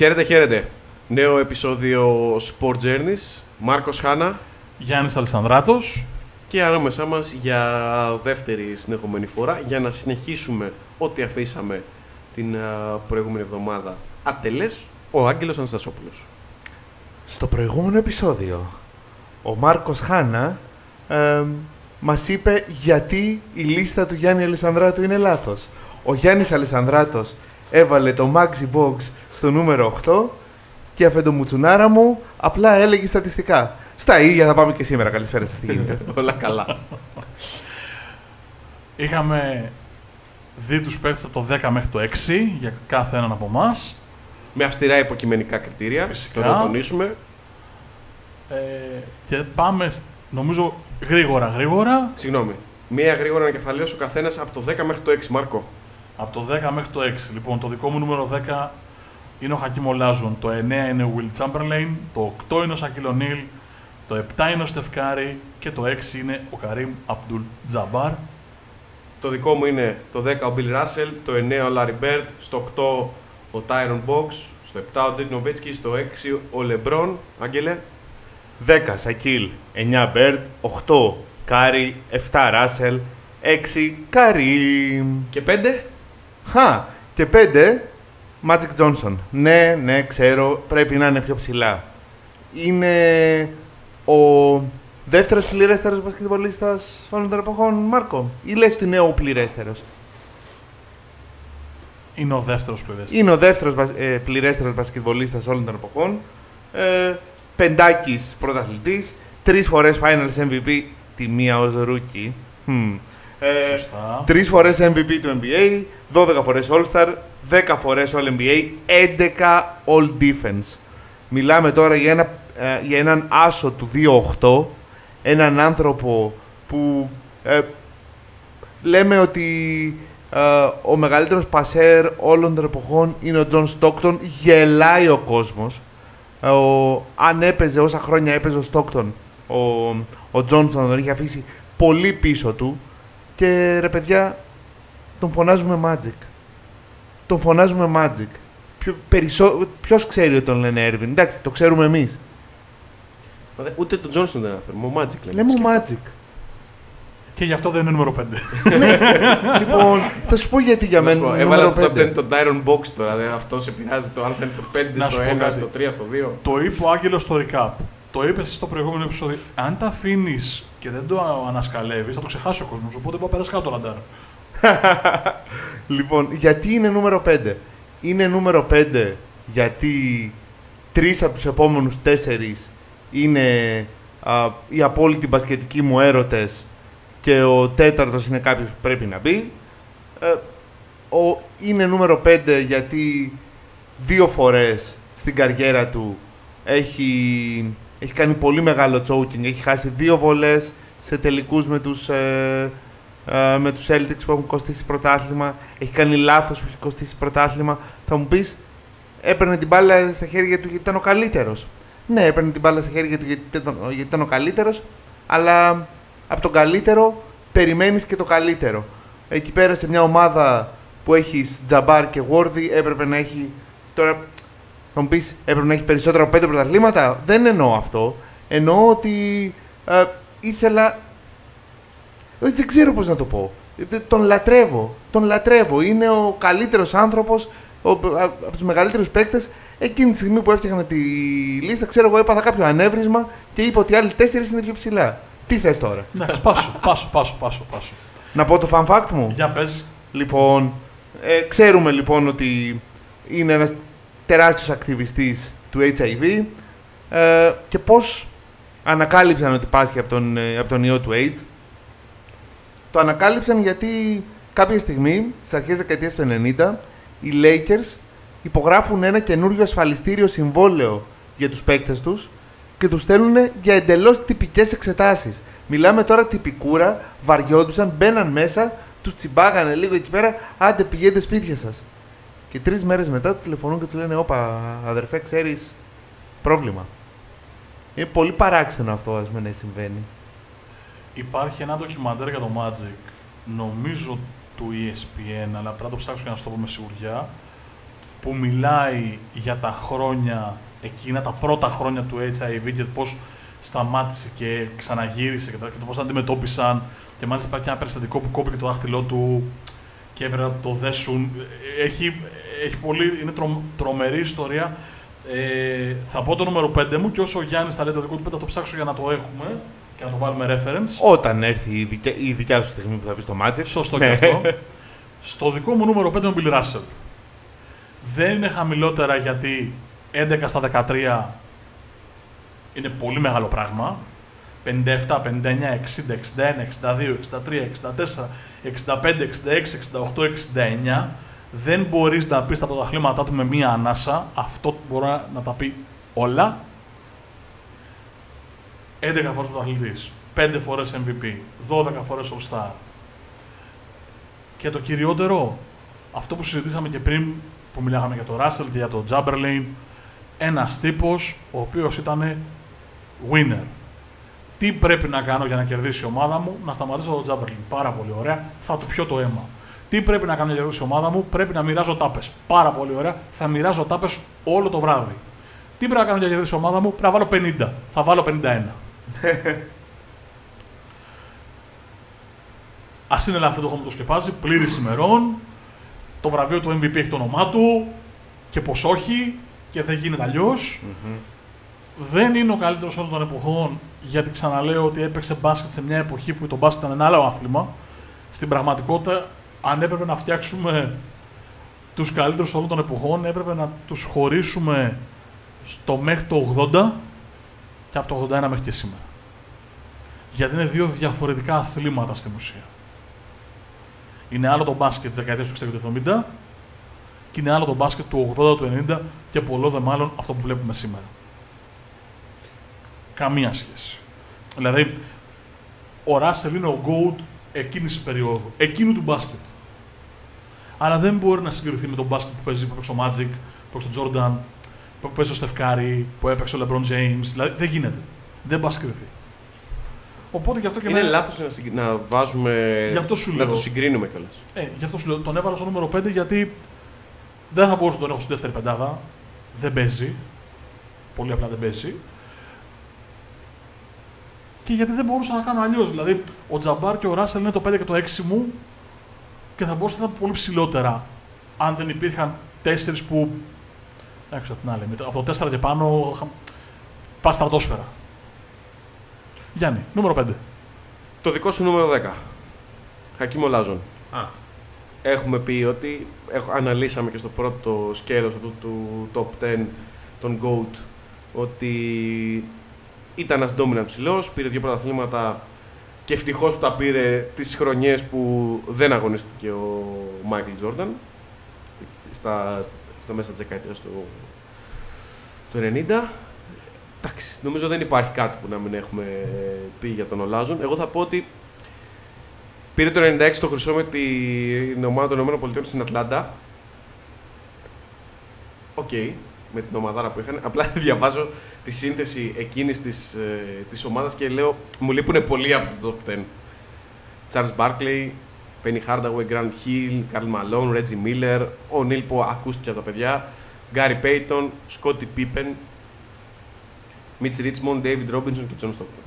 Χαίρετε, χαίρετε. Νέο επεισόδιο Sport Journeys. Μάρκος Χάνα Γιάννης Αλισανδράτος. και ανάμεσά μας για δεύτερη συνεχόμενη φορά για να συνεχίσουμε ό,τι αφήσαμε την α, προηγούμενη εβδομάδα ατελές, ο Άγγελος Αναστασόπουλος. Στο προηγούμενο επεισόδιο, ο Μάρκος Χάνα ε, μας είπε γιατί η λίστα του Γιάννη Αλισανδράτου είναι λάθος. Ο Γιάννης Αλισανδράτος έβαλε το Maxi Box στο νούμερο 8 και αφεντομουτσουνάρα μου απλά έλεγε στατιστικά. Στα ίδια θα πάμε και σήμερα. Καλησπέρα σας, τι γίνεται. Όλα καλά. Είχαμε δει τους παίκτες από το 10 μέχρι το 6 για κάθε έναν από εμάς. Με αυστηρά υποκειμενικά κριτήρια, Φυσικά. το να τονίσουμε. Ε, και πάμε, νομίζω, γρήγορα γρήγορα. Συγγνώμη. Μία γρήγορα ανακεφαλαίωση ο καθένας από το 10 μέχρι το 6, Μάρκο. Από το 10 μέχρι το 6. Λοιπόν, το δικό μου νούμερο 10 είναι ο Χακίμ Ολάζον. Το 9 είναι ο Will Chamberlain. Το 8 είναι ο Σακίλ Ονίλ. Το 7 είναι ο Στεφκάρη. Και το 6 είναι ο Καρύμ Αμπτουλ Τζαμπάρ. Το δικό μου είναι το 10 ο Bill Russell, το 9 ο Larry Bird, στο 8 ο Tyron Box, στο 7 ο Dirk Nowitzki, στο 6 ο LeBron. Άγγελε. 10 Σακίλ, 9 Μπέρντ, 8 Κάρι, 7 Ράσελ, 6 Καρίμ. Και 5. Χα! Και 5 Magic Johnson. Ναι, ναι, ξέρω, πρέπει να είναι πιο ψηλά. Είναι ο δεύτερος πληρέστερος μπασκετμπολίστας όλων των εποχών, Μάρκο. Ή λες ότι είναι ο πληρέστερος; Είναι ο δεύτερος πληρές. Είναι ο δεύτερος μπασ- ε, πληρέστερος μπασκετμπολίστας όλων των εποχών. Ε, πεντάκης πρωταθλητής. Τρεις φορές Finals MVP, τη μία ως rookie. Hm. Ε, Σωστά. Τρεις φορές MVP του NBA, 12 φορές All-Star, 10 φορές All-NBA, 11 All-Defense. Μιλάμε τώρα για, ένα, ε, για έναν άσο του 2-8, έναν άνθρωπο που ε, λέμε ότι ε, ο μεγαλύτερος πασέρ όλων των εποχών είναι ο Τζον Στόκτον, γελάει ο κόσμος. Ε, ο, αν έπαιζε όσα χρόνια έπαιζε ο Στόκτον, ο, ο Τζόνσον τον είχε αφήσει πολύ πίσω του και ρε παιδιά, τον φωνάζουμε Magic. Τον φωνάζουμε Magic. Ποιο, περισσό... Ποιος ξέρει ότι τον λένε Earvin. Εντάξει, το ξέρουμε εμείς. Ούτε τον Τζόνσον δεν αναφέρουμε. Ο Magic λέμε. Λέμε Magic. Και γι' αυτό δεν είναι νούμερο 5. λοιπόν, θα σου πω γιατί για Να σου μένα πω, είναι Έβαλα νούμερο στο top 10 5. τον Tyron Box τώρα. Δηλαδή αυτός σε πειράζει το αν θα είναι στο 5, Να στο σου πω 1, κάτι. στο 3, στο 2. το είπε ο Άγγελος στο recap. Το είπες εσύ στο προηγούμενο επεισόδιο. Αν τα αφήνεις και δεν το ανασκαλεύεις, θα το ξεχάσει ο κόσμος. Οπότε μπορεί να περάσει κάτω το ραντάρ. Λοιπόν, γιατί είναι νούμερο 5. Είναι νούμερο 5 γιατί τρεις από τους επόμενους τέσσερις είναι α, οι απόλυτοι μπασκετικοί μου έρωτες και ο τέταρτος είναι κάποιος που πρέπει να μπει. Ε, ο, είναι νούμερο 5 γιατί δύο φορές στην καριέρα του έχει, έχει κάνει πολύ μεγάλο choking. Έχει χάσει δύο βολές σε τελικούς με τους, ε, ε, με τους Celtics που έχουν κοστίσει πρωτάθλημα. Έχει κάνει λάθος που έχει κοστίσει πρωτάθλημα. Θα μου πεις, έπαιρνε την μπάλα στα χέρια του γιατί ήταν ο καλύτερος. Ναι, έπαιρνε την μπάλα στα χέρια του γιατί ήταν, γιατί ήταν ο καλύτερος, αλλά από τον καλύτερο περιμένεις και το καλύτερο. Εκεί πέρα σε μια ομάδα που έχει Τζαμπάρ και Γόρδι έπρεπε να έχει. Τώρα θα μου πεις, έπρεπε να έχεις περισσότερα από πέντε πρωταθλήματα; Δεν εννοώ αυτό. Εννοώ ότι ε, ήθελα. Όχι, δεν ξέρω πώς να το πω. Ε, Τον λατρεύω. Τον λατρεύω. Είναι ο καλύτερος άνθρωπος, ο, α- από τους μεγαλύτερους παίκτες. Εκείνη τη στιγμή που έφτιαχνα τη λίστα, ξέρω εγώ, έπαθα κάποιο ανέβρισμα και είπα ότι οι άλλοι τέσσερις είναι πιο ψηλά. Τι θες τώρα; Εντάξει, πάσο, πάσο, πάσο, πάσο, πάσο. Να πω το fun fact μου. Για πες. Λοιπόν, ε, ξέρουμε λοιπόν ότι είναι ένας τεράστιος ακτιβιστής του HIV ε, και πώς ανακάλυψαν ότι πάσχει από τον, ε, από τον ιό του AIDS. Το ανακάλυψαν γιατί κάποια στιγμή, στις αρχές δεκαετίας του 90, οι Lakers υπογράφουν ένα καινούριο ασφαλιστήριο συμβόλαιο για τους παίκτες τους και τους στέλνουν για εντελώς τυπικές εξετάσεις. Μιλάμε τώρα τυπικούρα, βαριόντουσαν, μπαίναν μέσα, τους τσιμπάγανε λίγο εκεί πέρα, άντε πηγαίνετε σπίτια σας. Και τρεις μέρες μετά του τηλεφωνούν και του λένε «Όπα, αδερφέ, ξέρεις, πρόβλημα». Είναι πολύ παράξενο αυτό, ας πούμε, να συμβαίνει. Υπάρχει ένα ντοκιμαντέρ για το Magic, νομίζω του ESPN, αλλά πρέπει να το ψάξω και να σου το πω με σιγουριά, που μιλάει για τα χρόνια εκείνα, τα πρώτα χρόνια του HIV και πώς σταμάτησε και ξαναγύρισε και το, και το πώς τα αντιμετώπισαν και μάλιστα υπάρχει και ένα περιστατικό που κόπηκε το δάχτυλό του και έπρεπε να το δέσουν. Έχει, έχει πολύ, είναι τρο, τρομερή ιστορία. Ε, θα πω το νούμερο 5 μου και όσο ο Γιάννης θα λέει το δικό του 5 θα το ψάξω για να το έχουμε και να το βάλουμε reference. Όταν έρθει η δικιά, η δικιά σου στιγμή που θα πεις το μάτσερ. Σωστό Ναι. και αυτό. Στο δικό μου νούμερο 5 είναι ο Bill Russell. Δεν είναι χαμηλότερα γιατί 11 στα 13 είναι πολύ μεγάλο πράγμα. 57, 59, 60, 61, 62, 63, 64, 65, 66, 68, 69. Δεν μπορείς να πεις τα πρωταθλήματά του με μία ανάσα. Αυτό μπορεί να τα πει όλα. 11 φορές πρωταθλητής, 5 φορές MVP, 12 φορές All-Star. Και το κυριότερο, αυτό που συζητήσαμε και πριν, που μιλάγαμε για τον Russell και για τον Chamberlain, ένας τύπος ο οποίος ήταν winner. Τι πρέπει να κάνω για να κερδίσει η ομάδα μου, να σταματήσω τον Chamberlain. Πάρα πολύ ωραία, θα του πιω το αίμα. Τι πρέπει να κάνω για να κερδίσει η ομάδα μου, πρέπει να μοιράζω τάπες. Πάρα πολύ ωραία, θα μοιράζω τάπες όλο το βράδυ. Τι πρέπει να κάνω για να κερδίσει η ομάδα μου, πρέπει να βάλω 50. Θα βάλω 51. Α είναι ελαφρύ το χώμα το σκεπάζει, πλήρης ημερών. Το βραβείο του MVP έχει το όνομά του και πως όχι και δεν γίνεται αλλιώς. Δεν είναι ο καλύτερος όλων των εποχών, γιατί ξαναλέω ότι έπαιξε μπάσκετ σε μια εποχή που το μπάσκετ ήταν ένα άλλο άθλημα. Στην πραγματικότητα, αν έπρεπε να φτιάξουμε τους καλύτερους όλων των εποχών, έπρεπε να τους χωρίσουμε στο μέχρι το 80 και από το 81 μέχρι και σήμερα. Γιατί είναι δύο διαφορετικά αθλήματα στην ουσία. Είναι άλλο το μπάσκετ της δεκαετίας του 60 και του 70 και είναι άλλο το μπάσκετ του 80, του 90 και πολλό δε μάλλον αυτό που βλέπουμε σήμερα. Καμία σχέση. Δηλαδή, ο Ράσελ είναι ο GOAT εκείνης της περίοδου, εκείνου του μπάσκετ. Αλλά δεν μπορεί να συγκριθεί με τον μπάσκετ που παίζει που έπαιξε ο Magic, που έπαιξε ο Jordan, που έπαιξε ο Στεφκάρη, που έπαιξε ο LeBron James. Δηλαδή, δεν γίνεται. Δεν πα συγκριθεί. Οπότε γι' αυτό και Είναι εμένα- λάθος να, συγκ- να βάζουμε. Γι' αυτό σου να λέω. το συγκρίνουμε κιόλας. Ε, γι' αυτό σου λέω, τον έβαλα στο νούμερο 5 γιατί δεν θα μπορούσα να τον έχω στη δεύτερη πεντάδα. Δεν παίζει. Πολύ απλά δεν παίζει. Και γιατί δεν μπορούσα να κάνω αλλιώς. Δηλαδή, ο Τζαμπάρ και ο Ράσελ είναι το 5 και το 6 μου και θα μπορούσα να ήταν πολύ ψηλότερα αν δεν υπήρχαν τέσσερις που. Εντάξει, από την άλλη. μετά- Από το 4 και πάνω. χα- Πας στρατόσφαιρα. Γιάννη, νούμερο 5. Το δικό σου νούμερο 10. Χακίμ Ολάζον. Α. Έχουμε πει ότι έχω, αναλύσαμε και στο πρώτο σκέλος αυτού του top 10 των GOAT ότι ήταν ένας dominant ψηλός, πήρε δύο πρωταθλήματα και ευτυχώς που τα πήρε τις χρονιές που δεν αγωνίστηκε ο Μάικλ Τζόρνταν στα, στα μέσα της δεκαετίας του, του 90. Εντάξει, νομίζω δεν υπάρχει κάτι που να μην έχουμε πει για τον Ολάζον. Εγώ θα πω ότι πήρε το 96 το χρυσό με την ομάδα των ΗΠΑ στην Ατλάντα. Οκ, με την ομαδάρα που είχαν. Απλά διαβάζω τη σύνθεση εκείνης της, ε, της ομάδας και λέω μου λείπουν πολλοί από το top 10. Charles Barkley, Penny Hardaway, Grant Hill, Karl Malone, Reggie Miller, Ο'Νίλ που ακούστηκε από τα παιδιά, Gary Payton, Scottie Pippen, Mitch Richmond, David Robinson και John Stockton.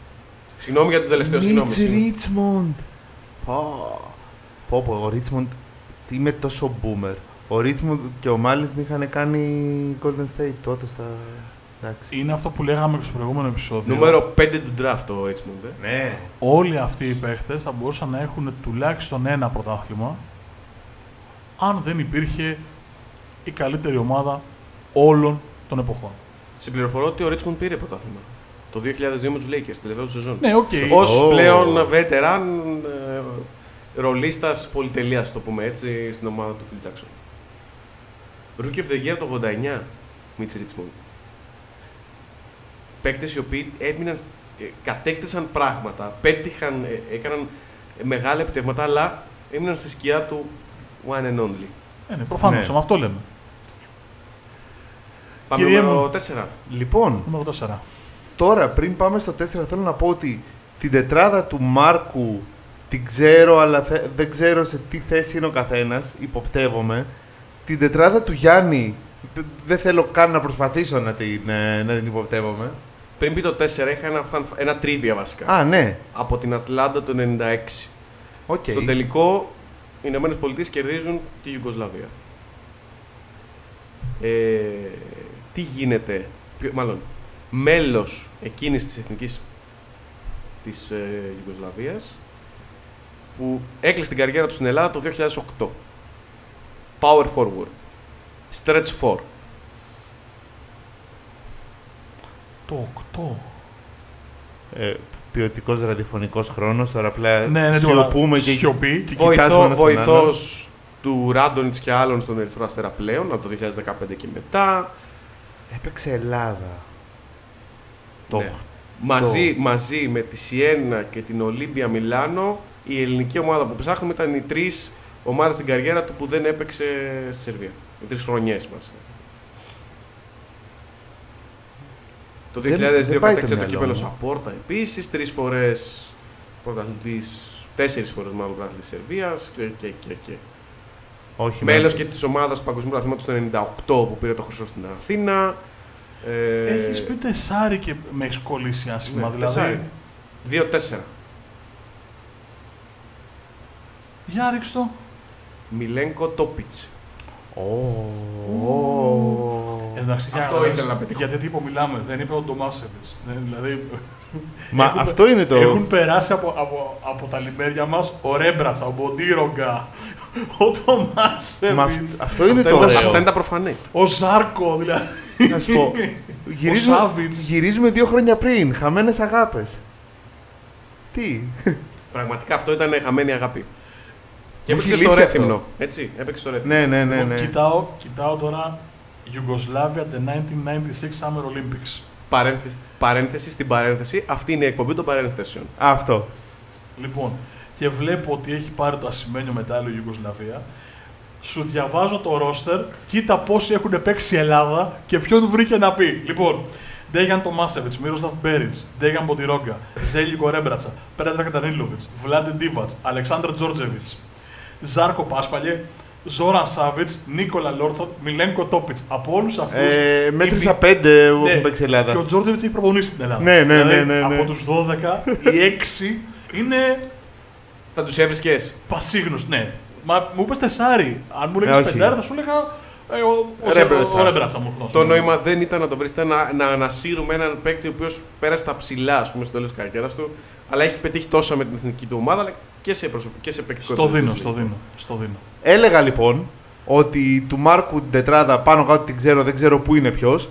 Συγγνώμη για το τελευταίο, συγγνώμη. Μίτς συγγνώμη. Ρίτσμοντ. Πω. Πω, πω, ο Ρίτσμοντ είμαι τόσο boomer. Ο Ρίτσμοντ και ο Μάλις με είχαν κάνει Golden State τότε στα... Εντάξει. Είναι αυτό που λέγαμε και στο προηγούμενο επεισόδιο. Νούμερο 5 του draft ο Richmond. Ε. Ναι. Όλοι αυτοί οι παίχτες θα μπορούσαν να έχουν τουλάχιστον ένα πρωτάθλημα αν δεν υπήρχε η καλύτερη ομάδα όλων των εποχών. Σε πληροφορώ ότι ο Richmond πήρε πρωτάθλημα. Το 2002 με τους Lakers, τελευταίο του σεζόν. Ναι, οκ. Ω Ω. πλέον veteran ε, ρολίστας πολυτελείας, το πούμε έτσι, στην ομάδα του Phil Jackson. Rookie of the Year το 89, Mitch Richmond. Παίκτες οι οποίοι έμειναν, ε, κατέκτησαν πράγματα, πέτυχαν, ε, έκαναν μεγάλα επιτεύγματα, αλλά έμειναν στη σκιά του one and only. Ε, ναι, προφανώς, Ναι. με αυτό λέμε. Πάμε Κύριε νούμερο μου. 4. Λοιπόν, Νούμερο 4. τώρα πριν πάμε στο 4 θέλω να πω ότι την τετράδα του Μάρκου την ξέρω αλλά θε- δεν ξέρω σε τι θέση είναι ο καθένας, υποπτεύομαι. Την τετράδα του Γιάννη π- δεν θέλω καν να προσπαθήσω να την, ε, να την υποπτεύομαι. Πριν πει το 4, είχα ένα, fun- ένα trivia βασικά. Α, ναι. Από την Ατλάντα το 96. Οκ. Στον τελικό, οι Ηνωμένες Πολιτείες κερδίζουν τη Ιουγκοσλαβία. Ε, τι γίνεται, ποιο- μάλλον, μέλος εκείνης της εθνικής της ε, Ιουγκοσλαβίας που έκλεισε την καριέρα του στην Ελλάδα το 2008. Power forward. Stretch 4. Το 8. Ε, Ποιοτικός ραδιοφωνικός χρόνος. Τώρα απλά Ναι, ναι, σιωπούμε και, Σιωπή. και κοιτάζουμε Βοηθό, ένας τον άλλον. βοηθός του Ράντονιτς και άλλων στον Ερυθρό Αστέρα πλέον, από το 2015 και μετά. Έπαιξε Ελλάδα. Το Ναι. Μαζί, μαζί με τη Σιένα και την Ολύμπια Μιλάνο, η ελληνική ομάδα που ψάχνουμε ήταν οι τρεις ομάδε στην καριέρα του που δεν έπαιξε στη Σερβία. Οι τρεις χρονιές μας. Το 2002 Δεν- δεν πάει το κατέξε το μυαλό κύπελο μου. Σαπόρτα επίσης. Τρεις φορές πρωταθλητής, τέσσερις φορές μάλλον πρωταθλητής της Σερβίας και, και, και, και. όχι, Μέλος με- και της ομάδας του Παγκοσμίου Πρωταθλήματος το 98 που πήρε το χρυσό στην Αθήνα. Ε, Έχεις πει τεσάρι και με έχεις κολλήσει άσχημα. ναι, δηλαδή. τεσσάρι. 2-4. Για ρίξ το. Μιλένκο Τόπιτς. Ω, ω. Εντάξει, για Αυτό να- ήθελα να πετύχω. Γιατί τι είπα, μιλάμε. Δεν είπε ο Ντομάσεβιτς. Δηλαδή. Μα έχουν- αυτό είναι το. Έχουν περάσει από, από, από τα λιμέρια μας ο Ρέμπρατσα, ο Μποντίρογκα, ο Ντομάσεβιτς, Μα αυ- αυτό είναι Αυτά το είναι, ωραίο. αυτά είναι τα προφανή. ο Ζάρκο. Δηλαδή. Να σου πω. Γυρίζουμε, Σάβιτς. γυρίζουμε δύο χρόνια πριν. Χαμένες αγάπες. Τι; Πραγματικά αυτό ήταν χαμένη αγάπη. Και Μου έπαιξε έχει στο λείψει Ρέθυμνο. Έτσι, έπαιξε στο Ρέθυμνο. ναι, ναι, ναι. Λοιπόν, ναι. κοιτάω, κοιτάω τώρα Yugoslavia the 1996 Summer Olympics. Παρένθεση, παρένθεση στην παρένθεση. Αυτή είναι η εκπομπή των παρένθεσεων. Αυτό. Λοιπόν, και βλέπω ότι έχει πάρει το ασημένιο μετάλλιο η Ιουγκοσλαβία. Σου διαβάζω το ρόστερ, κοίτα πόσοι έχουν παίξει η Ελλάδα και ποιον βρήκε να πει. Λοιπόν, Ντέγαν Τομάσεβιτ, Μύροσλαβ Μπέριτ, Ντέγαν Μποντιρόγκα, Ζέλικο Ρέμπρατσα, Πρέντραγκ Ντανίλοβιτς, Βλάντε Ντίβατς, Αλεξάνταρ Τζόρτζεβιτς, Ζάρκο Πάσπαλι, Ζόραν Σάβιτς, Νίκολα Λόντσαρ, Μιλένκο Τόπιτς. Από όλους αυτούς. Ε, μέτρησα πέντε που Ναι. έχουν παίξει η Και ο Ελλάδα. Τζόρτζεβιτς έχει προπονήσει στην Ελλάδα. Ναι, ναι, Δηλαδή, ναι, ναι, ναι. Από τους 12, οι 6 είναι Θα τους έβρισκες; πασίγνωστοι. Ναι. Μα μου είπες τεσάρι. Αν μου Ε, λέγε όχι. πεντάρι, θα σου έλεγα. Ε, ο, ο, Ρέμπρατσα. ο, ο Ρέμπρατσα μου γνώρισε. Το νόημα δεν ήταν να το βρεις, ήταν να, να ανασύρουμε έναν παίκτη ο οποίος πέρασε τα ψηλά ας πούμε, στο τέλος της καριέρας του, αλλά έχει πετύχει τόσα με την εθνική του ομάδα, αλλά και σε, προσωπ... και σε παικτικό Στο επίπεδο. δίνω, στο δίνω. Στο δίνω. Έλεγα λοιπόν ότι του Μάρκου την τετράδα πάνω κάτω την ξέρω, δεν ξέρω πού είναι ποιος.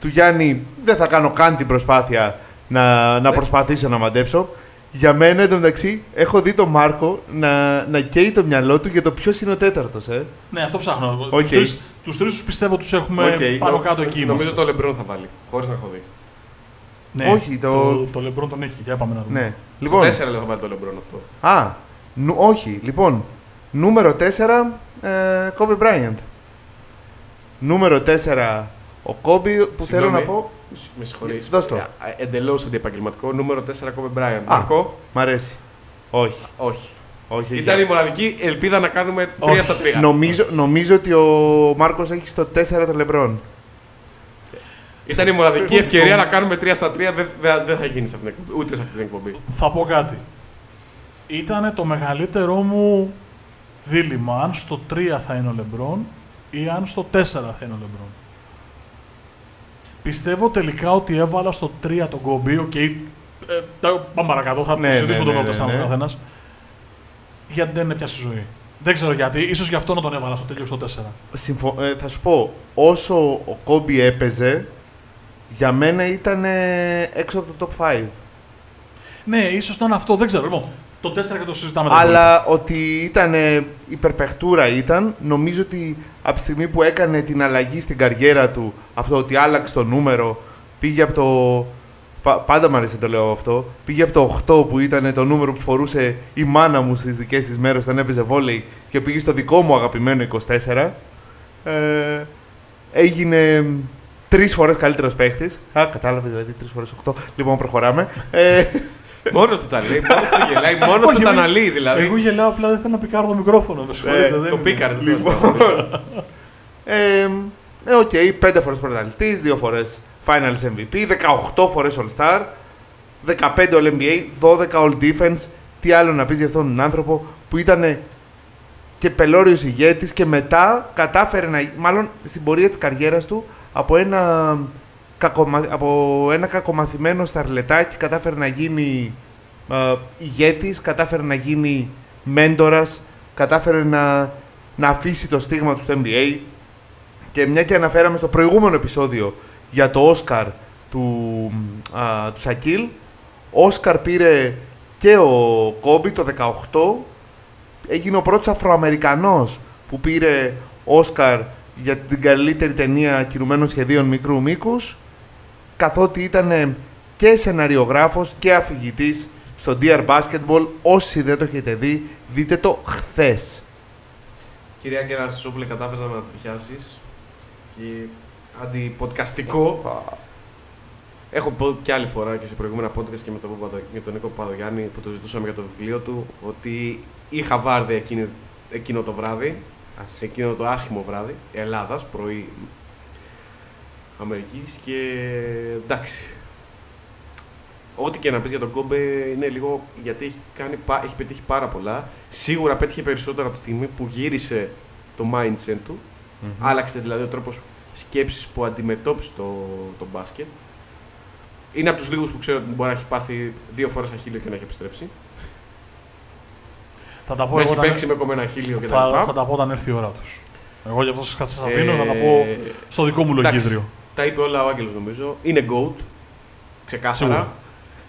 Του Γιάννη δεν θα κάνω καν την προσπάθεια να, να Ναι. προσπαθήσω να μαντέψω. Για μένα εντωμεταξύ έχω δει τον Μάρκο να, να καίει το μυαλό του για το ποιος είναι ο τέταρτος. Ε. Ναι, αυτό ψάχνω. Οκ. Τους, τρεις, τους τρεις τους πιστεύω τους έχουμε Οκ. πάνω κάτω εκεί. Νομίζω είμαστε. το Λεμπρόν θα βάλει, χωρίς να έχω δει. Ναι, Όχι, το- το, το Λεμπρόν τον έχει. Για πάμε να δούμε. Ναι. Λοιπόν, Λοιπόν, 4 λέω θα βάλει το Λεμπρόν αυτό. α, νου, όχι. Λοιπόν, νούμερο 4, ε, Kobe Bryant. Νούμερο 4, ο Kobe που θέλω Συγγνώμη. να πω, Με συγχωρείς. Δώσ' το. Εντελώς αντιεπαγγελματικό. Νούμερο 4 Kobe Bryant. Α. Μαρκό, μ' αρέσει. Όχι. όχι. όχι Ήταν για- η μοναδική ελπίδα να κάνουμε 3 Όχι. στα 3. Νομίζω, νομίζω ότι ο Μάρκος έχει στο 4 το Λεμπρόν. Ήταν η μοναδική ευκαιρία να κάνουμε 3 στα 3. Δεν, δεν, δεν θα γίνει σε αυτήν την εκπομπή, ούτε σε αυτή την εκπομπή. Θα πω κάτι. Ήταν το μεγαλύτερό μου δίλημμα αν στο 3 θα είναι ο Λεμπρόν ή αν στο 4 θα είναι ο Λεμπρόν. Πιστεύω τελικά ότι έβαλα στο 3 τον Κόμπι. Οκ, ε, τα- πάμε παρακάτω, θα Ναι, το συζητήσουμε ναι, το ναι, νόμο ναι, ο ναι. καθένας. Γιατί δεν είναι πια στη ζωή. Δεν ξέρω γιατί, ίσως γι' αυτό να τον έβαλα στο τέλειο στο 4. Συμφω... ε, θα σου πω, όσο ο Κόμπι έπαιζε, για μένα ήταν ε, έξω από το top 5. Ναι, ίσως ήταν αυτό, δεν ξέρω. Λοιπόν, το 4 και το συζητάμε. τα Αλλά ότι ήταν ε, υπερπεχτούρα ήταν, νομίζω ότι από τη στιγμή που έκανε την αλλαγή στην καριέρα του, αυτό ότι άλλαξε το νούμερο, πήγε από το. πα- πάντα μου αρέσει να το λέω αυτό. Πήγε από το 8 που ήταν το νούμερο που φορούσε η μάνα μου στις δικές της μέρες όταν έπαιζε βόλεϊ και πήγε στο δικό μου αγαπημένο 24. Ε, έγινε τρεις φορές καλύτερος παίχτης. Α, κατάλαβε δηλαδή τρεις φορές 8. Λοιπόν, προχωράμε. Ε, Μόνος του τα λέει, μόνος του γελάει, μόνος Όχι, του τα εγώ- αναλύει δηλαδή. Εγώ γελάω απλά δεν θέλω να πικάρω το μικρόφωνο. Με Ε, συγχωρείτε, δεν το είναι- πήκαρε. Λοιπόν. Ε, ε, οκ, πέντε φορές πρωταθλητής, δύο φορές Finals MVP, 18 φορές All-Star, 15 All-NBA, 12 All-Defense. Τι άλλο να πεις για αυτόν τον άνθρωπο που ήταν και πελώριος ηγέτης και μετά κατάφερε να, μάλλον στην πορεία της καριέρας του, από ένα, κακομα, από ένα κακομαθημένο σταρλετάκι κατάφερε να γίνει ε, ηγέτης, κατάφερε να γίνει μέντορας, κατάφερε να, να αφήσει το στίγμα του στο NBA και μια και αναφέραμε στο προηγούμενο επεισόδιο για το Όσκαρ του, α, του Σακίλ, Όσκαρ πήρε και ο Κόμπι το 18, έγινε ο πρώτος Αφροαμερικανός που πήρε Όσκαρ για την καλύτερη ταινία κινουμένων σχεδίων μικρού μήκους, καθότι ήταν και σεναριογράφος και αφηγητής στο Dear Basketball. Όσοι δεν το έχετε δει, δείτε το χθες. Κυρία Γκέρα Σόπουλε, κατάφερες να με πιάσεις και αντιποντκαστικό. Έχω πω και άλλη φορά και σε προηγούμενα podcast και με τον, Παπαδο- με τον Νίκο Παπαδογιάννη που το ζητούσαμε για το βιβλίο του ότι είχα βάρδια εκείνη, εκείνο το βράδυ, Ας- εκείνο το άσχημο βράδυ, Ελλάδας, πρωί Αμερικής και εντάξει. Ό,τι και να πεις για τον Κόμπε είναι λίγο γιατί έχει, κάνει, πα- έχει πετύχει πάρα πολλά. Σίγουρα πέτυχε περισσότερα από τη στιγμή που γύρισε το mindset του. Μμμ. Άλλαξε δηλαδή ο τρόπος σκέψης που αντιμετώπισε το, το μπάσκετ. Είναι από τους λίγους που ξέρω ότι μπορεί να έχει πάθει δύο φορές αχίλιο και να έχει επιστρέψει. Θα τα πω Να εγώ έχει όταν... παίξει με κομμένα αχίλιο και τα Θα, λοιπά. θα τα πω όταν έρθει η ώρα τους. Εγώ γι' αυτό σα σας αφήνω, θα τα Ε, πω στο δικό μου εντάξει. λογίδριο. Τα είπε όλα ο Άγγελος νομίζω. Είναι GOAT. Ξεκάθαρα. Σίγουρα.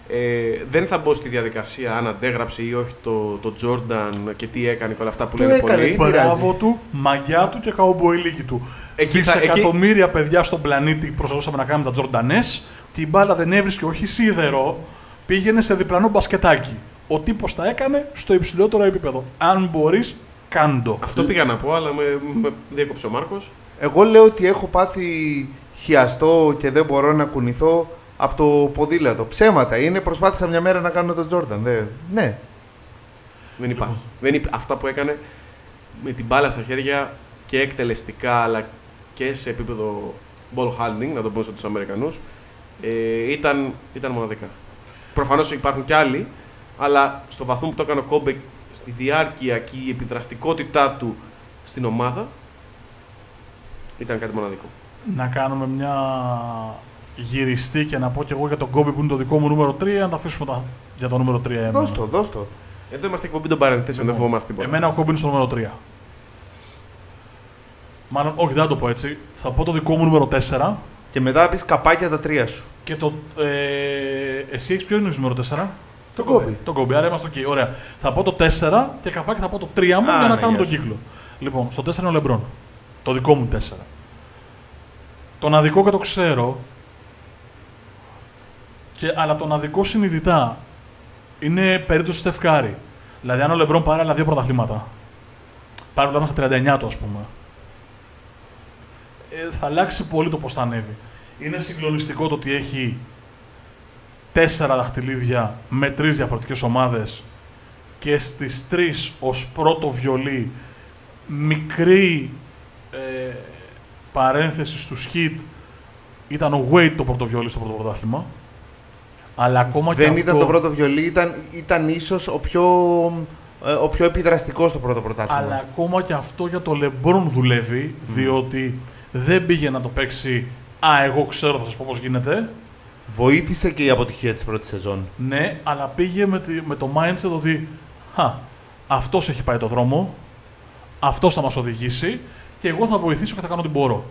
Ε, δεν θα μπω στη διαδικασία αν αντέγραψε ή όχι το, το Jordan και τι έκανε και όλα αυτά που Το λένε έκανε, πολλοί. τι πειράζει. Μπράβο του, μαγιά του και καουμποϊλίκη του. Εκεί θα- Δισεκατομμύρια παιδιά στον πλανήτη προσπαθούσαμε να κάνουμε τα Τζορντανές και η μπάλα δεν έβρισκε όχι σίδερο, πήγαινε σε διπλανό μπασκετάκι. Ο τύπος τα έκανε στο υψηλότερο επίπεδο. Αν μπορείς, κάντο. Αυτό πήγα να πω, αλλά με, με διέκοψε ο Μάρκος. Εγώ λέω ότι έχω πάθει χιαστό και δεν μπορώ να κουνηθώ από το ποδήλατο. Ψέματα είναι, προσπάθησα μια μέρα να κάνω τον Τζόρνταν. Δε. Ναι. Δεν υπάρχει. Δεν υπ- Αυτά που έκανε με την μπάλα στα χέρια και εκτελεστικά αλλά και σε επίπεδο ball handling, να το πω στους Αμερικανούς, ε, ήταν, ήταν μοναδικά. Προφανώς υπάρχουν κι άλλοι, αλλά στο βαθμό που το έκανε ο Κόμπε στη διάρκεια και η επιδραστικότητά του στην ομάδα ήταν κάτι μοναδικό. Να κάνουμε μια γυριστή και να πω κι εγώ για τον Κόμπι που είναι το δικό μου νούμερο 3, να τα αφήσουμε τα... για το νούμερο 3 εμένα. Δώσ' το, δώσ' το. Εδώ είμαστε εκπομπή των παρενθέσεων, δεν φοβόμαστε τίποτα. Εμένα ο Κόμπι είναι στο νούμερο 3. Μάλλον, όχι, δεν θα το πω έτσι. Θα πω το δικό μου νούμερο 4 Και μετά πεις καπάκια τα τρία σου. και το. Ε, εσύ έχεις ποιο είναι το νούμερο 4? Το Κόμπι. Το Κόμπι, άρα είμαστε ok. Ωραία. Θα πω το 4 και καπάκι θα πω το 3 μου Α, για να ναι, κάνουμε γεια τον σου. κύκλο. Λοιπόν, στο 4 είναι ο Λεμπρόν. Το δικό μου 4. Τον αδικό και το ξέρω. Και, αλλά τον αδικό συνειδητά είναι περίπτωση Στεφκάρη. Δηλαδή, αν ο Λεμπρόν πάρει άλλα δύο πρωταθλήματα, πάρει πρωτάθλημα στα 39 του, ας πούμε, ε, θα αλλάξει πολύ το πώς θα ανέβει. Είναι συγκλονιστικό το ότι έχει τέσσερα δαχτυλίδια με τρεις διαφορετικές ομάδες και στις τρεις ως πρώτο βιολί μικρή ε, παρένθεση στους hit ήταν ο Wade το πρώτο βιολί στο πρώτο πρωτάθλημα. Αλλά ακόμα και Δεν αυτό, ήταν το πρώτο βιολί, ήταν, ήταν ίσως ο πιο, ε, ο πιο επιδραστικός στο πρώτο πρωτάθλημα. αλλά ακόμα και αυτό για το LeBron δουλεύει διότι δεν πήγε να το παίξει «Α, εγώ ξέρω, θα σας πω πώς γίνεται» Βοήθησε και η αποτυχία της πρώτης σεζόν. Ναι, αλλά πήγε με, τη- με το mindset ότι «Χα, αυτός έχει πάει το δρόμο, αυτός θα μας οδηγήσει και εγώ θα βοηθήσω και θα κάνω ό,τι μπορώ».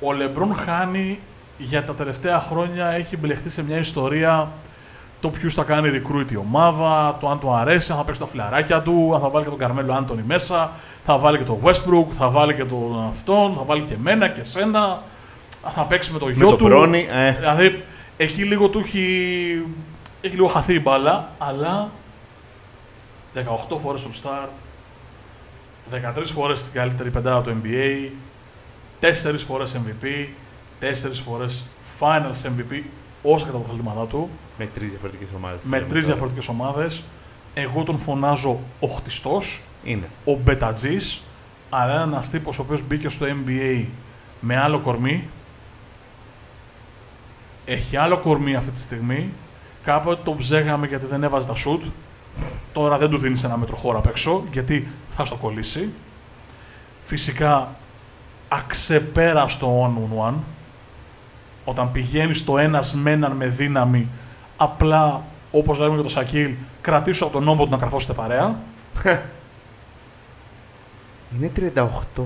Ο Λεμπρόν χάνει για τα τελευταία χρόνια έχει μπλεχτεί σε μια ιστορία το ποιους θα κάνει recruit η ομάδα, το αν του αρέσει, αν θα παίξει τα φιλαράκια του, αν θα βάλει και τον Καρμέλο Άντωνη μέσα, θα βάλει και τον Westbrook, θα βάλει και τον αυτόν, θα βάλει και εμένα και σένα, αν θα παίξει με το Με γιο το του. Μπρόνι, ε, Δηλαδή, εκεί λίγο του έχει, έχει λίγο χαθεί η μπάλα, αλλά 18 φορές All Star, 13 φορές στην καλύτερη πεντάδα του NBA, 4 φορές MVP, 4 φορές Finals MVP, όσα και τα πρωταθλήματά του, με τρεις διαφορετικές ομάδες. με τρεις διαφορετικές ομάδες. Εγώ τον φωνάζω οχτιστός, Είναι. ο Μπετατζής, αλλά ένας τύπος ο οποίος μπήκε στο NBA με άλλο κορμί. Έχει άλλο κορμί αυτή τη στιγμή. Κάποτε τον ψέγαμε γιατί δεν έβαζε τα σουτ. Τώρα δεν του δίνει ένα μέτρο χώρο απ' έξω γιατί θα στο κολλήσει. Φυσικά αξεπέραστο one-on-one. Όταν πηγαίνει στο ένας με έναν με δύναμη, απλά όπως λέμε για το Σακίλ, κρατήσω από τον νόμο του να καρφώσετε παρέα. Είναι 38.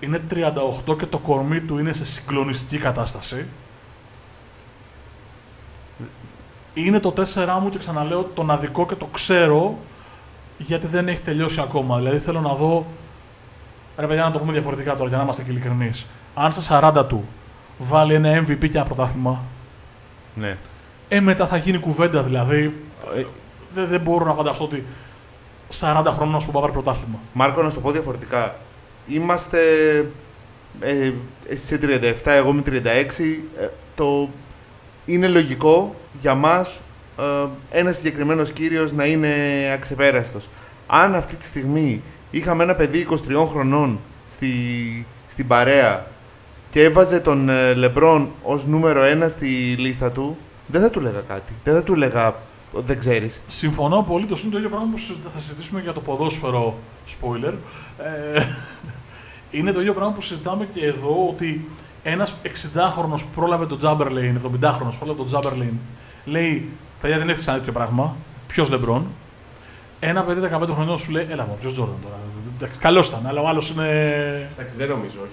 Είναι 38 και το κορμί του είναι σε συγκλονιστική κατάσταση. Είναι το 4 μου και ξαναλέω τον αδικό και το ξέρω γιατί δεν έχει τελειώσει ακόμα. Δηλαδή θέλω να δω. Ρε παιδιά, να το πούμε διαφορετικά τώρα για να είμαστε και ειλικρινείς. Αν στα 40 του βάλει ένα MVP και ένα πρωτάθλημα, Ναι. ε, μετά θα γίνει κουβέντα δηλαδή. Ε, Δεν, δεν μπορώ να φανταστώ ότι 40 χρόνων που πάρει πρωτάθλημα. Μάρκο, να σου το πω διαφορετικά. Είμαστε. Ε, εσύ είσαι 37, εγώ είμαι 36. Ε, το είναι λογικό για μας ε, ένας συγκεκριμένος κύριος να είναι αξεπέραστος. Αν αυτή τη στιγμή είχαμε ένα παιδί 23 χρονών στη, στην παρέα και έβαζε τον ε, Λεμπρόν ως νούμερο ένα στη λίστα του, δεν θα του λέγα κάτι. Δεν θα του λέγα δεν ξέρεις. Συμφωνώ πολύ. Το είναι το ίδιο πράγμα που συζητά- θα συζητήσουμε για το ποδόσφαιρο. Spoiler. Ε, είναι το ίδιο πράγμα που συζητάμε και εδώ ότι ένας 60χρονος πρόλαβε τον Τσάμπερλεϊν, 70χρονος πρόλαβε τον Τσάμπερλεϊν, λέει: Παιδιά δεν έφτιαξα τέτοιο πράγμα. Ποιος Λεμπρόν; Ένα παιδί 15 χρονών σου λέει: Έλα, ποιος Τζόρνταν τώρα; Καλός ήταν, αλλά ο άλλος είναι. Εντάξει, δεν νομίζω, όχι.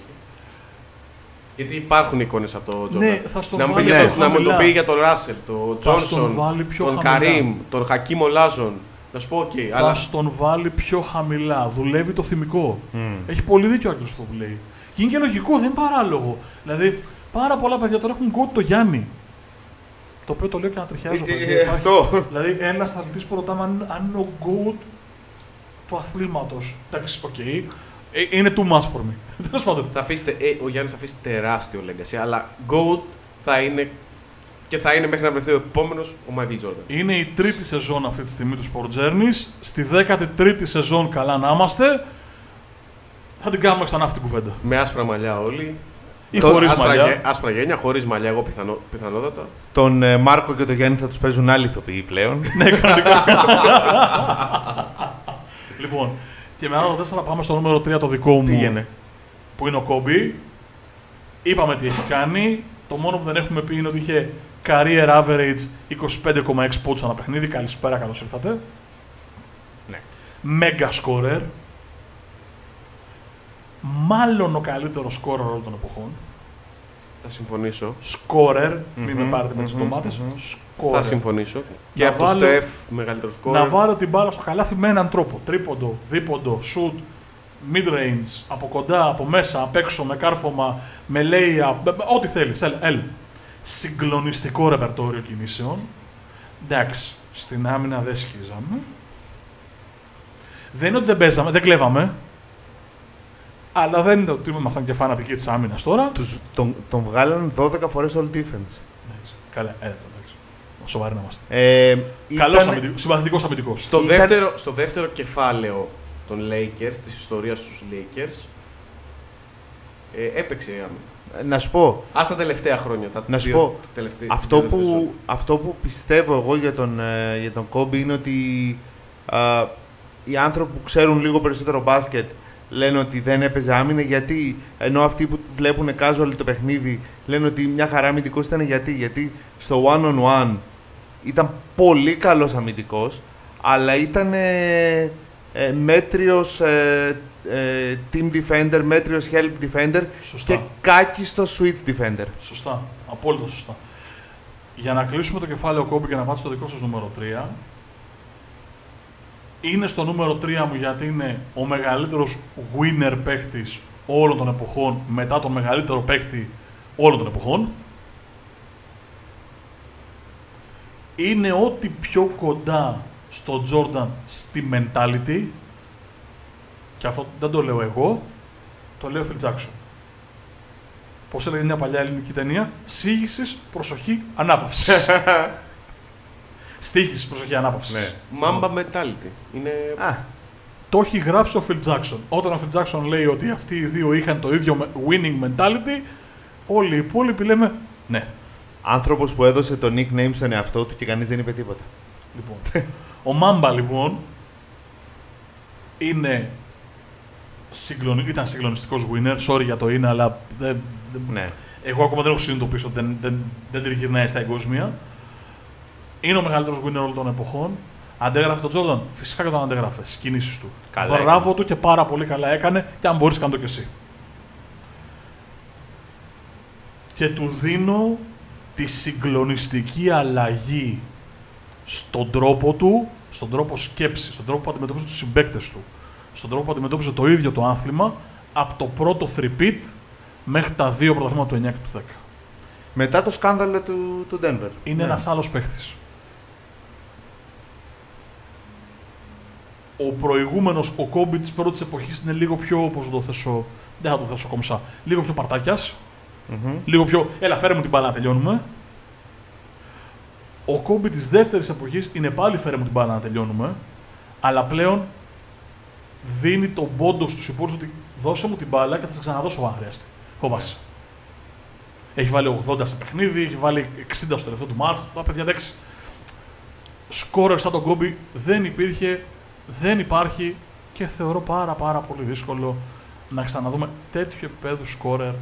Γιατί υπάρχουν εικόνες από το Τζόρνταν. Ναι, θα στον να, μου βάλει πεις πιο για το- να μου το χαμηλά. πει για τον Ράσελ, τον Θα στον Τζόνσον, βάλει πιο τον χαμηλά. Καρίμ, τον Χακίμ Ολάζουον. Να σου πω, οκ, Θα αλλά στον βάλει πιο χαμηλά. Δουλεύει το θυμικό. Έχει πολύ δίκιο ο Άγγελος αυτό που λέει. Και είναι και λογικό, δεν είναι παράλογο. Δηλαδή, πάρα πολλά παιδιά τώρα έχουν GOAT το Γιάννη. Το οποίο το λέω και ανατριχιάζω. Ε, ε, παιδιά. ε, Υπάρχει- αυτό. Δηλαδή, ένας αθλητής που ρωτάμε αν, αν είναι ο GOAT του αθλήματος. Εντάξει, οκ. Ε, είναι too much for me. Τέλος πάντων. θα αφήσετε, ε, ο Γιάννης θα αφήσει τεράστιο legacy. Αλλά GOAT θα είναι και θα είναι μέχρι να βρεθεί ο επόμενος ο Μάικλ Τζόρνταν. Είναι η τρίτη σεζόν αυτή τη στιγμή του Sport Journeys. Στη 13η σεζόν, καλά να είμαστε. Θα την κάνουμε ξανά αυτή την κουβέντα. Με άσπρα μαλλιά όλοι. Ή Το- χωρίς άσπρα, μαλλιά. γέ- άσπρα γένια, χωρίς μαλλιά, εγώ πιθανό, πιθανότατα. Τον ε, Μάρκο και τον Γιάννη θα τους παίζουν άλλοι ηθοποιοί πλέον. Ναι, κανονικά. λοιπόν, και με άλλο 4 πάμε στο νούμερο 3 το δικό μου. Πήγαινε. Που είναι ο Κόμπι. Είπαμε τι έχει κάνει. Το μόνο που δεν έχουμε πει είναι ότι είχε career average 25,6 πόντους ανά παιχνίδι. Καλησπέρα, καλώς ήρθατε. Ναι. Mega scorer. Μάλλον ο καλύτερος scorer όλων των εποχών. Θα συμφωνήσω. Scorer, μην με Μμμ, πάρετε με τις μμμ, ντομάτες. μμμ. Θα Scorer. συμφωνήσω. Και Να από το βάλω- Στεφ μεγαλύτερο σκόρ. να βάλω την μπάλα στο καλάθι με έναν τρόπο. Τρίποντο, δίποντο, shoot, mid range, από κοντά, από μέσα, απ' έξω, με κάρφωμα, με layup, με- με- ό,τι θέλεις. Έλα, έλα. Συγκλονιστικό ρεπερτόριο κινήσεων. Εντάξει, στην άμυνα δεν σκίζαμε. Δεν είναι ότι δεν παίζαμε, δεν κλέβαμε. Αλλά δεν είναι ότι ήμασταν και φανατικοί της άμυνας τώρα. Τους, τον, τον βγάλαν 12 φορές all defense. Εντάξει, Καλά, έλα, εντάξει. Σοβαροί να είμαστε. Ε, Καλός ήταν- αμυντικός, συμπαθητικός αμυντικός. Στο, Ήταν- δεύτερο, στο δεύτερο κεφάλαιο των Lakers, της ιστορίας στους Lakers, ε, έπαιξε η άμυνα. Να σου πω, Ας τα τελευταία χρόνια. Τα Να σου δύο πω, τελευταί- αυτό τις δύο σεζόν. που, αυτό που πιστεύω εγώ για τον, ε, για τον Κόμπι είναι ότι α, οι άνθρωποι που ξέρουν λίγο περισσότερο μπάσκετ λένε ότι δεν έπαιζε άμυνα γιατί ενώ αυτοί που βλέπουν casual το παιχνίδι λένε ότι μια χαρά αμυντικός ήταν γιατί, γιατί στο one on one ήταν πολύ καλός αμυντικός αλλά ήταν ε, ε, μέτριος ε, ε, team defender, μέτριος help defender Σωστά. και κάκιστο switch defender. Σωστά. Απόλυτα σωστά. Για να κλείσουμε το κεφάλαιο κόμπι και να πάτε στο δικό σας νούμερο 3. Είναι στο νούμερο 3 μου γιατί είναι ο μεγαλύτερος winner παίκτης όλων των εποχών μετά τον μεγαλύτερο παίκτη όλων των εποχών. Είναι ό,τι πιο κοντά στο Jordan στη mentality και αυτό δεν το λέω εγώ, το λέει ο Phil Jackson. Πώς έλεγε μια παλιά ελληνική ταινία, Σίγηση, προσοχή, ανάπαυσης. Στίχηση, προσοχή, ανάπαυσης. Ναι. Mamba mentality. Είναι... Α, Το έχει γράψει ο Phil Jackson. Όταν ο Phil Jackson λέει ότι αυτοί οι δύο είχαν το ίδιο με- winning mentality, όλοι οι υπόλοιποι λέμε ναι. Άνθρωπος που έδωσε το nickname στον εαυτό του και κανείς δεν είπε τίποτα. Λοιπόν. ο Μάμπα λοιπόν είναι συγκλονι... ήταν συγκλονιστικός winner. Sorry για το είναι, αλλά δεν, δεν- Ναι. εγώ ακόμα δεν έχω συνειδητοποιήσει ότι δεν, δεν, δεν τριγυρνάει στα εγκόσμια. Είναι ο μεγαλύτερος winner όλων των εποχών. Αντέγραφε τον Τζόρνταν. Φυσικά και τον αντέγραφε στι κινήσει του. Καλά Μπράβο του και πάρα πολύ καλά έκανε και αν μπορείς, κάνε το κι εσύ. Και του δίνω τη συγκλονιστική αλλαγή στον τρόπο του, στον τρόπο σκέψης, στον τρόπο που αντιμετώπιζε τους συμπαίκτες του, στον τρόπο που αντιμετώπιζε το ίδιο το άθλημα από το πρώτο θρυπίτ μέχρι τα δύο πρωταθλήματα του 9 και του 10. Μετά το σκάνδαλο του, του Denver. Είναι Ναι. ένας άλλος παίχτης. Ο προηγούμενος, ο Κόμπι της πρώτης εποχής είναι λίγο πιο, πώς να το θέσω, δεν θα το θέσω κομψά, λίγο πιο παρτάκιας, Μμμ. λίγο πιο, έλα φέρε μου την μπάλα να τελειώνουμε. Ο Κόμπι της δεύτερης εποχής είναι πάλι φέρε μου την μπάλα να τελειώνουμε, αλλά πλέον δίνει τον πόντο στους υπόλοιπους ότι δώσε μου την μπάλα και θα σε ξαναδώσω αν χρειαστεί. Φοβάσαι. Έχει βάλει 80 σε παιχνίδι, έχει βάλει 60 στο τελευταίο του μάτς. Τα παιδιά εντάξει. Σκόρερ σαν τον Κόμπι δεν υπήρχε, δεν υπάρχει και θεωρώ πάρα πάρα πολύ δύσκολο να ξαναδούμε τέτοιο επίπεδο σκόρερ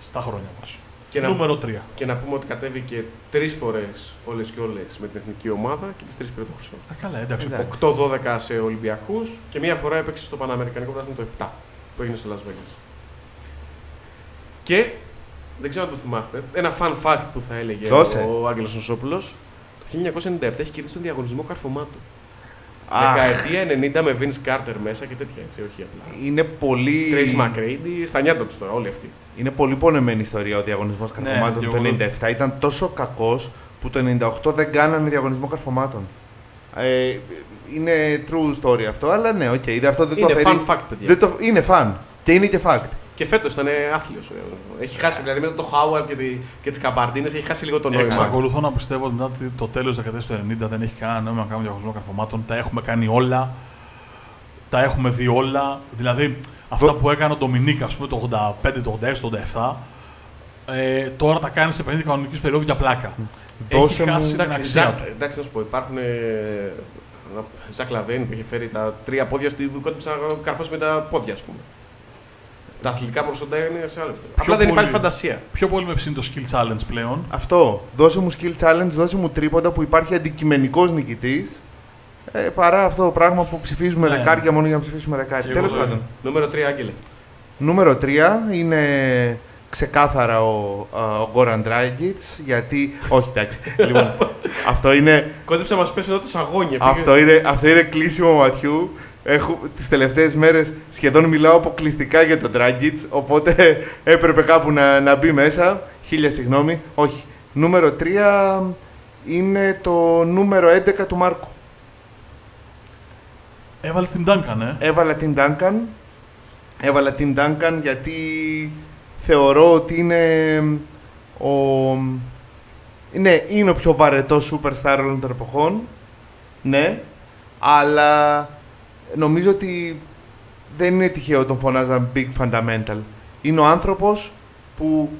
στα χρόνια μας. Και να, Νούμερο 3. και να πούμε ότι κατέβηκε τρεις φορές όλες και όλες με την εθνική ομάδα και τις τρεις πήρε το χρυσό. Α, καλά, εντάξει. Εντάξει. 8-12 σε Ολυμπιακούς και μία φορά έπαιξε στο Παναμερικανικό Πρωτάθλημα το 7 που έγινε στο Las Vegas. Και δεν ξέρω αν το θυμάστε, ένα fun fact που θα έλεγε Δώσε. ο Άγγελος Νοσόπουλο. Το 1997 έχει κερδίσει τον διαγωνισμό καρφωμάτου. Αχ, Δεκαετία 90 με Vince Carter μέσα και τέτοια έτσι, όχι απλά. είναι πολύ... Tracy McGrady, στα νιάτα τους τώρα, όλοι αυτοί. Είναι πολύ πονεμένη ιστορία ο διαγωνισμός Ναι, καρφωμάτων και του εγώ 97. Ήταν τόσο κακός που το 98 δεν κάνανε διαγωνισμό καρφωμάτων. Ε, είναι true story αυτό, αλλά ναι, OK, okay, αυτό δεν το Είναι αφαιρεί. fun fact, παιδιά. Δεν το, είναι fun. Και είναι και fact. Και φέτος ήταν άθλιος. Έχει χάσει, δηλαδή μετά το Χάουαρντ και, τη, και τις Καμπαρντίνες, έχει χάσει λίγο το νόημα. Εξακολουθώ να πιστεύω ότι μετά το τέλος της δεκαετίας του 90 δεν έχει κανένα νόημα να κάνουμε διαγωνισμό καρφωμάτων. Τα έχουμε κάνει όλα. Τα έχουμε δει όλα. Δηλαδή, αυτά Δο- που έκανε ο Ντομινίκ, ας πούμε, το 85, το 86, το 87, ε, τώρα τα κάνει σε 50 κανονικής περίοδου για πλάκα. Δώσε έχει μου- χάσει την Εντάξει, αξία Ζα- του. εντάξει, να σου πω, υπάρχουν. Ε, Ζακ Λαβέν που είχε φέρει τα τρία πόδια στην που κόντυψε να καρφώσει με τα πόδια, ας πούμε. Τα αθλητικά προσόντα είναι σε άλλο επίπεδο. Απλά δεν πολύ. υπάρχει φαντασία. Πιο πολύ με ψήνει το skill challenge πλέον. Αυτό. Δώσε μου skill challenge, δώσε μου τρίποντα που υπάρχει αντικειμενικός νικητής. Ε, παρά αυτό το πράγμα που ψηφίζουμε Ναι. δεκάρια μόνο για να ψηφίσουμε δεκάρια. Και Τέλος εγώ το πάντων. ίδιο. Νούμερο 3, Άγγελε. Νούμερο 3 είναι ξεκάθαρα ο, α, ο Goran Dragic, γιατί... Όχι, εντάξει. λοιπόν, αυτό είναι, Κόντυψε να μας πέσει εδώ το σαγόνι. αυτό, είναι, αυτό είναι κλείσιμο ματιού. Έχω, τις τελευταίες μέρες σχεδόν μιλάω αποκλειστικά για τον Dragic, οπότε έπρεπε κάπου να, να μπει μέσα. Χίλια συγγνώμη. Όχι. Νούμερο 3 είναι το νούμερο 11 του Μάρκου. Έβαλε την Duncan, ε. Έβαλα την Duncan. Έβαλα την Duncan γιατί θεωρώ ότι είναι ο... Ναι, είναι ο πιο βαρετός superstar όλων των εποχών. Ναι, αλλά νομίζω ότι δεν είναι τυχαίο τον φωνάζαν Big Fundamental. Είναι ο άνθρωπος που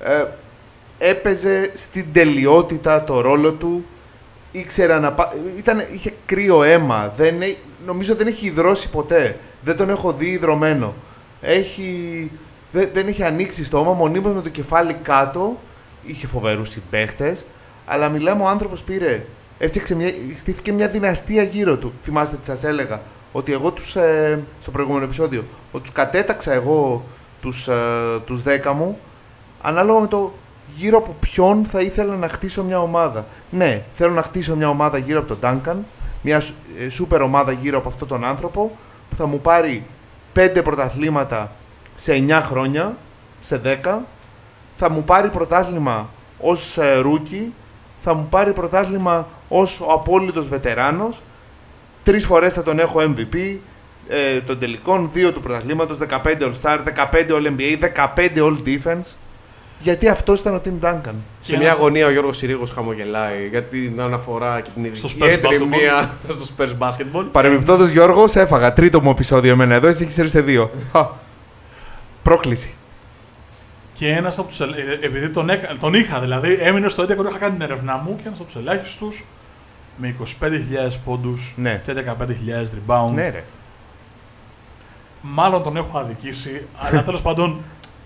ε, έπαιζε στην τελειότητα το ρόλο του, ήξερα να πά... Ήταν, είχε κρύο αίμα, δεν, έ- νομίζω δεν έχει υδρώσει ποτέ. Δεν τον έχω δει υδρωμένο. Έχει, δεν, δεν έχει ανοίξει στόμα, μονίμως με το κεφάλι κάτω. Είχε φοβερούς συμπαίχτες, αλλά μιλάμε ο άνθρωπος πήρε, έφτιαξε μια, στήθηκε μια δυναστεία γύρω του. Θυμάστε τι σας έλεγα, ότι εγώ τους, ε, στο προηγούμενο επεισόδιο, ότι τους κατέταξα εγώ τους, ε, τους 10 μου, ανάλογα με το γύρω από ποιον θα ήθελα να χτίσω μια ομάδα. Ναι, θέλω να χτίσω μια ομάδα γύρω από τον Duncan, μια σ- ε, σούπερ ομάδα γύρω από αυτόν τον άνθρωπο που θα μου πάρει 5 πρωταθλήματα σε 9 χρόνια, σε 10, θα μου πάρει πρωτάθλημα ως ε, rookie, θα μου πάρει πρωτάθλημα ως ο απόλυτος βετεράνος, τρεις φορές θα τον έχω MVP, ε, των τελικών, δύο του πρωταθλήματος, 15 All-Star, 15 All-NBA, 15 All-Defense. γιατί αυτός ήταν ο Tim Duncan. Σε Και μια ένας- αγωνία ο Γιώργος Συρίγος χαμογελάει για την αναφορά και την Στο ειδική Spurs έτριμία στο Spurs Basketball. Παρεμπιπτόντως, Γιώργος, σε έφαγα. Τρίτο μου επεισόδιο εμένα εδώ, εσύ έχεις έρθει σε δύο. Χα. Πρόκληση. Και ένας από τους. Επειδή τον, έκα, τον είχα, δηλαδή έμεινε στο 11 όταν είχα κάνει την έρευνά μου και ένας από τους ελάχιστους με 25.000 πόντους Ναι. και 15.000 rebound. Ναι, ρε. Μάλλον τον έχω αδικήσει, αλλά τέλος πάντων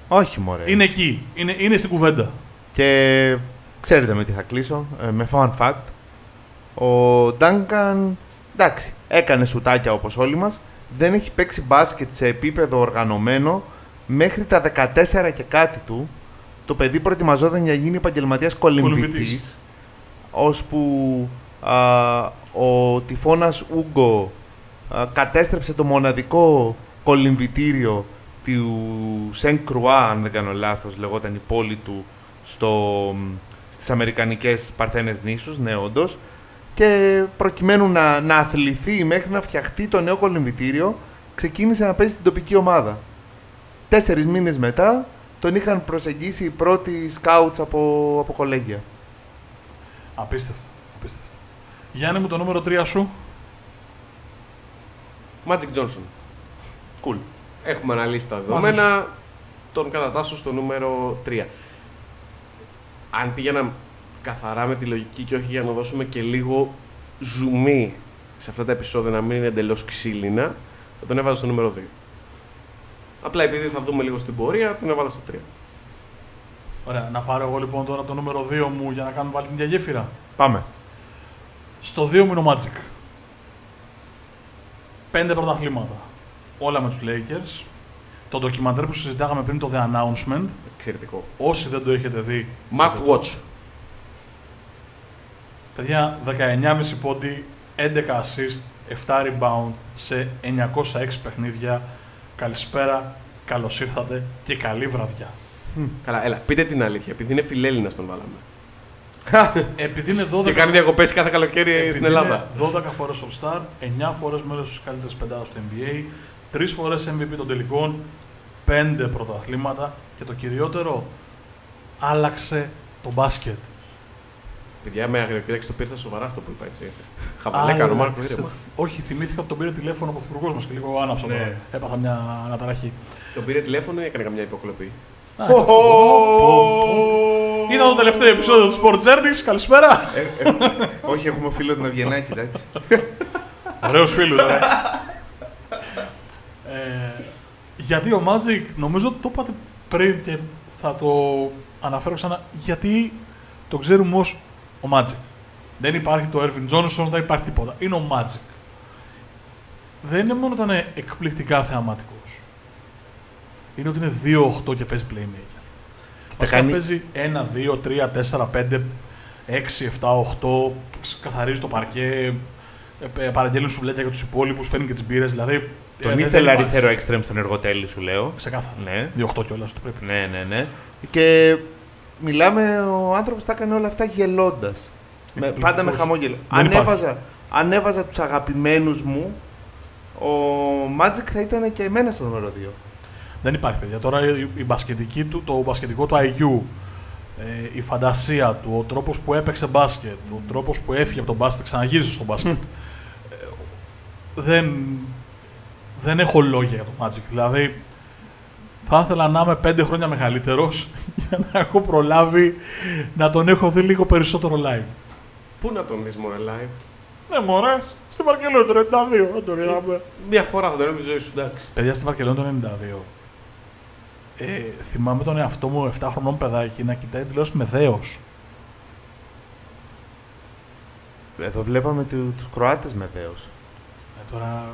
Όχι, μωρέ. είναι εκεί. Είναι, είναι στην κουβέντα. Και ξέρετε με τι θα κλείσω. ε, με fun fact. Ο Duncan, εντάξει, έκανε σουτάκια όπως όλοι μας. Δεν έχει παίξει μπάσκετ σε επίπεδο οργανωμένο μέχρι τα 14 και κάτι του. Το παιδί προετοιμαζόταν για να γίνει επαγγελματίας κολυμβητής. Κολυμβητής. Ώσπου α, ο τυφώνας Ούγκο α, κατέστρεψε το μοναδικό κολυμβητήριο του Σεν Κρουά, αν δεν κάνω λάθος, λεγόταν η πόλη του στο, στις Αμερικανικές Παρθένες νήσους, ναι όντως, και προκειμένου να, να αθληθεί μέχρι να φτιαχτεί το νέο κολυμβητήριο, ξεκίνησε να παίζει στην τοπική ομάδα. Τέσσερις μήνες μετά τον είχαν προσεγγίσει οι πρώτοι σκάουτς από, από κολέγια. Απίστευτο. Απίστευτο. Γιάννη μου, το νούμερο 3 σου. Magic Johnson. Cool. Έχουμε αναλύσει τα Μαζί δεδομένα. Τον κατατάσσω στο νούμερο 3. Αν πήγαινα καθαρά με τη λογική και όχι για να δώσουμε και λίγο ζουμί σε αυτά τα επεισόδια να μην είναι εντελώς ξύλινα, θα τον έβαζα στο νούμερο 2. Απλά επειδή θα δούμε λίγο στην πορεία, τον έβαλα στο 3. Ωραία, να πάρω εγώ λοιπόν τώρα το νούμερο 2 μου για να κάνουμε πάλι την διαγέφυρα. Πάμε. Στο 2 μου είναι ο Magic. Πέντε πρωταθλήματα. Όλα με τους Lakers. Το ντοκιμαντέρ που συζητάγαμε πριν το The Announcement. Εξαιρετικό. Όσοι δεν το έχετε δει. Must watch. Παιδιά, 19,5 πόντι, 11 assist, 7 rebound σε 906 παιχνίδια. Καλησπέρα, καλώς ήρθατε και καλή βραδιά. Καλά, έλα, πείτε την αλήθεια. Επειδή είναι φιλέλληνα τον βάλαμε. Επειδή είναι 12, Και κάνει διακοπές κάθε καλοκαίρι επειδή στην Ελλάδα. είναι 12 φορές All-Star, 9 φορές μέλος στις καλύτερες πεντάδες στο NBA, 3 φορές MVP των τελικών, 5 πρωταθλήματα και το κυριότερο, άλλαξε το μπάσκετ. Παιδιά, με αγριοκοίταξη το πήρε στα σοβαρά αυτό που είπα έτσι. Χαβαλέ, κάνω Μάρκο, Άλλαξε- ήρεμα. Όχι, θυμήθηκα ότι τον πήρε τηλέφωνο ο πρωθυπουργός μας και λίγο άναψα Ναι. τώρα. Έπαθα μια αναταραχή. Τον πήρε τηλέφωνο ή έκανε καμιά υποκλοπή; Α, πω, πω, πω. Ήταν το τελευταίο επεισόδιο του Sport Journeys. Καλησπέρα. Ε, ε, όχι, έχουμε φίλο τον Αυγενάκη, εντάξει. Ωραίος φίλος, ρε. ε, γιατί ο Magic, νομίζω ότι το είπατε πριν και θα το αναφέρω ξανά, γιατί το ξέρουμε ως ο Magic. Δεν υπάρχει το Ervin Johnson, δεν υπάρχει τίποτα. Είναι ο Magic. Δεν είναι μόνο ότι είναι εκπληκτικά θεαματικός. Είναι ότι είναι 2-8 και παίζει playmaker. Βασικά κάνει- παίζει 1, 2, 3, 4, 5, 6, 7, 8, καθαρίζει το παρκέ, ε, ε, παραγγέλνει σουβλέτια για τους υπόλοιπους, φέρνει και τις μπύρες. Δηλαδή. ε, Τον δεν ήθελα υπάρχει. αριστερό εξτρέμ στον εργοτέλη, σου λέω. Ξεκάθαρα. Ναι. 2-8 κιόλας το πρέπει. Ναι, ναι, ναι. Και μιλάμε, ο άνθρωπος τα έκανε όλα αυτά γελώντας. Με, Εκπληκτικός. πάντα με χαμόγελο. Δεν Ανέβαζα, ανέβαζα τους αγαπημένους μου, ο Magic θα ήταν και εμένα στο νούμερο 2. Δεν υπάρχει, παιδιά. Τώρα η, η μπασκετική του, το μπασκετικό του IQ, ε, η φαντασία του, ο τρόπος που έπαιξε μπάσκετ, ο τρόπος που έφυγε από τον μπάσκετ, ξαναγύρισε στο μπάσκετ. ε, δεν, δεν έχω λόγια για το Magic. Δηλαδή, θα ήθελα να είμαι πέντε χρόνια μεγαλύτερος για να έχω προλάβει να τον έχω δει λίγο περισσότερο live. Πού να τον δεις μόνο live; Ναι, μωρέ, στη Βαρκελόνη το 92, δεν το είδαμε. Μια φορά θα τον έβλεπε τη ζωή σου, εντάξει. Παιδιά στη Βαρκελόνη το 92. Ε, θυμάμαι τον εαυτό μου 7 χρονών παιδάκι να κοιτάει τηλεόραση με δέος. Εδώ βλέπαμε του, τους Κροάτες με δέος. Ε, τώρα.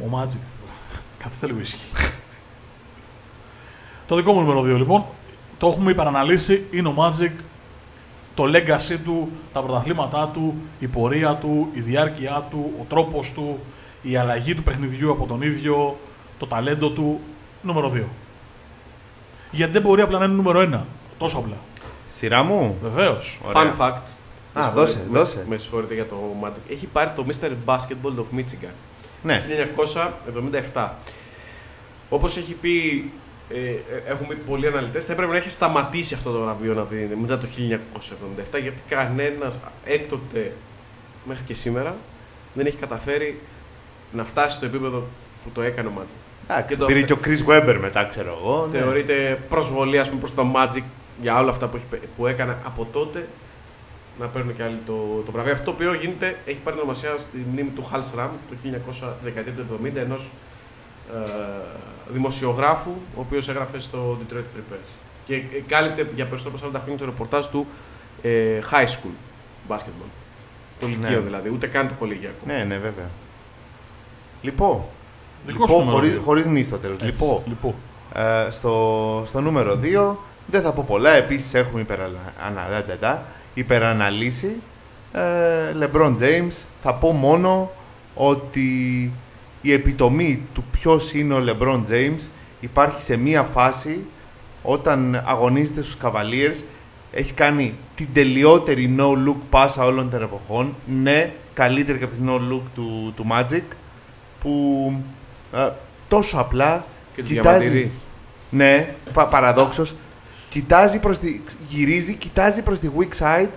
Ο Magic. Καθίστε λίγο ήσυχη. το δικό μου νούμερο 2 λοιπόν. Το έχουμε υπεραναλύσει. Είναι ο Magic. Το legacy του, τα πρωταθλήματά του, η πορεία του, η διάρκεια του, ο τρόπος του, η αλλαγή του παιχνιδιού από τον ίδιο, το ταλέντο του. Νούμερο 2. Γιατί δεν μπορεί απλά να είναι νούμερο 1. Τόσο απλά. Σειρά μου. Βεβαίως. Ωραία. Fun fact. Με δώσε, συγχωρείτε- με- δώσε. Με συγχωρείτε για το Magic. Έχει πάρει το Mr. Basketball of Michigan. Ναι. 1977. Όπως έχει πει ε, ε, έχουν πει πολλοί αναλυτές, θα έπρεπε να έχει σταματήσει αυτό το βραβείο να δίνει μετά το 1977, γιατί κανένας έκτοτε μέχρι και σήμερα δεν έχει καταφέρει να φτάσει στο επίπεδο που το έκανε ο Magic. Εντάξει, Και το- πήρε και ο Chris Webber μετά, ξέρω εγώ. ναι. Θεωρείται προσβολή ας πούμε, προς το Magic για όλα αυτά που, έχει, πε- που έκανε από τότε να παίρνουν και άλλοι το, το βραβείο. Αυτό το οποίο γίνεται, έχει πάρει ονομασία στη μνήμη του Hal Sram το 1970 ενός ε, δημοσιογράφου ο οποίος έγραφε στο Detroit Free Press και ε, κάλυπτε για περισσότερο από 40 χρόνια το ρεπορτάζ του ε, high school basketball. Το Ναι. λυκείο δηλαδή, ούτε καν το κολεγιακό. Ναι, ναι, βέβαια. Λοιπόν, Δικό σου λοιπόν νούμερο χωρίς, δύο. χωρίς νη στο τέλος. Έτσι, Λοιπόν, λοιπόν. ε, στο, στο νούμερο 2 δεν θα πω πολλά. Επίσης έχουμε υπερανα, ανα- δα- δα- δα, υπεραναλύσει. Ε, LeBron James. Θα πω μόνο ότι η επιτομή του ποιος είναι ο LeBron James υπάρχει σε μία φάση όταν αγωνίζεται στους Cavaliers έχει κάνει την τελειότερη no-look πάσα όλων των εποχών. Ναι, καλύτερη και από την no-look του, του Magic που ε, τόσο απλά Και τους κοιτάζει. Διαμαντίδη. Ναι, πα, παραδόξως. Κοιτάζει προς τη, γυρίζει, κοιτάζει προς τη weak side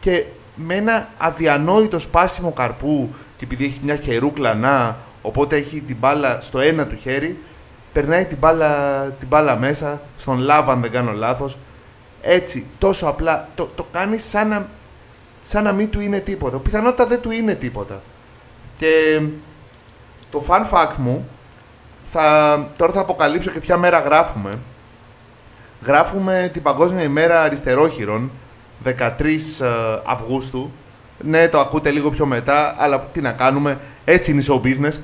και με ένα αδιανόητο σπάσιμο καρπού και επειδή έχει μια χερούκλα να, οπότε έχει την μπάλα στο ένα του χέρι, περνάει την μπάλα, την μπάλα μέσα, στον λάβα αν δεν κάνω λάθος. Έτσι, τόσο απλά, το, το κάνει σαν να, σαν να μην του είναι τίποτα. Πιθανότητα δεν του είναι τίποτα. Και το fun fact μου, θα, τώρα θα αποκαλύψω και ποια μέρα γράφουμε. Γράφουμε την Παγκόσμια ημέρα αριστερόχειρων, 13 ε, Αυγούστου. Ναι, το ακούτε λίγο πιο μετά, αλλά τι να κάνουμε, έτσι είναι η show business.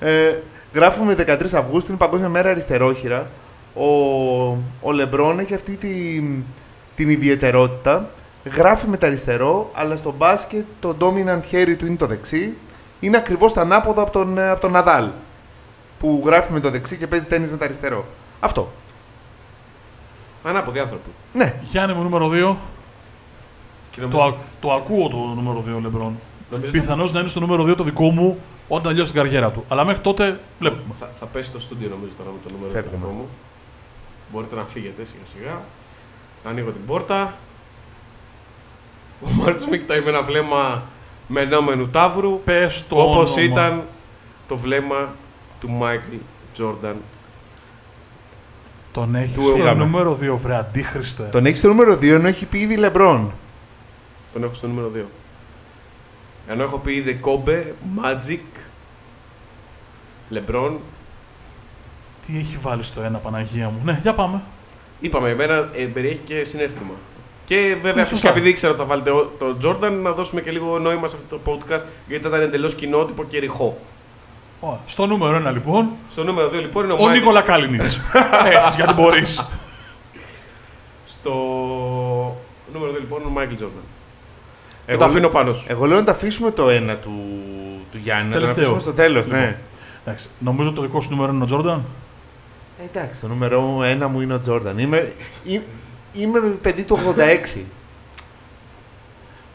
Ε, γράφουμε 13 Αυγούστου, είναι η Παγκόσμια μέρα αριστερόχειρα. Ο, ο Λεμπρόν έχει αυτή την, την ιδιαιτερότητα. Γράφει με τα αριστερό, αλλά στο μπάσκετ το dominant χέρι του είναι το δεξί. Είναι ακριβώς τα ανάποδα από τον, ε, από τον Ναδάλ που γράφει με το δεξί και παίζει τέννις με το αριστερό. Αυτό. Ανάποδοι άνθρωποι. Ναι. Γιάννη μου νούμερο 2. Και Το, νομίζω- α- το ακούω το νούμερο 2 Λεμπρόν. νομίζω Πιθανώς να είναι στο νούμερο 2 το δικό μου όταν τελειώσει την καριέρα του. Αλλά μέχρι τότε βλέπουμε. Θα, θα πέσει το στούντιο νομίζω τώρα με το νούμερο Φεύγουμε. του δικό μου. Μπορείτε να φύγετε σιγά σιγά. Ανοίγω την πόρτα. Ο Μάρκος με κοιτάει με ένα βλέμμα μαινόμενου ταύρου. Πες το Όπως όνομα. ήταν το βλέμμα του Μάικλ Τζόρνταν. Τον έχεις Του στο έκαμε. νούμερο 2, βρε αντίχριστε. Τον έχεις στο νούμερο 2 ενώ έχει πει ήδη Λεμπρόν. Τον έχω στο νούμερο 2. Ενώ έχω πει ήδη Κόμπι, Magic, Λεμπρόν. Τι έχει βάλει στο ένα, Παναγία μου. Ναι, για πάμε. Είπαμε, εμένα ε, περιέχει και συναίσθημα. Και βέβαια, Ναι, φυσικά σωστά. επειδή ήξερα ότι θα βάλετε ο- τον Τζόρνταν, να δώσουμε και λίγο νόημα σε αυτό το podcast, γιατί ήταν εντελώς κοινότυπο και ρηχό. Ωραία. Στο νούμερο 1 λοιπόν, Στο νούμερο 2 λοιπόν είναι ο, ο Μάικλ. Νίκολα Κάλινιτς. Έτσι, γιατί μπορείς. Στο νούμερο 2 λοιπόν είναι ο Μάικλ Τζόρνταν. Και Εγώ το λέ- αφήνω πάνω σου. Εγώ λέω να τα αφήσουμε το ένα του, του Γιάννη. Να το Τελευταίο. αφήσουμε στο τέλος, Λοιπόν. ναι. Εντάξει, νομίζω ότι το δικό σου νούμερο είναι ο Τζόρνταν; Ε, εντάξει, το νούμερο ένα μου είναι ο Τζόρνταν. Είμαι, είμαι, είμαι παιδί του 86.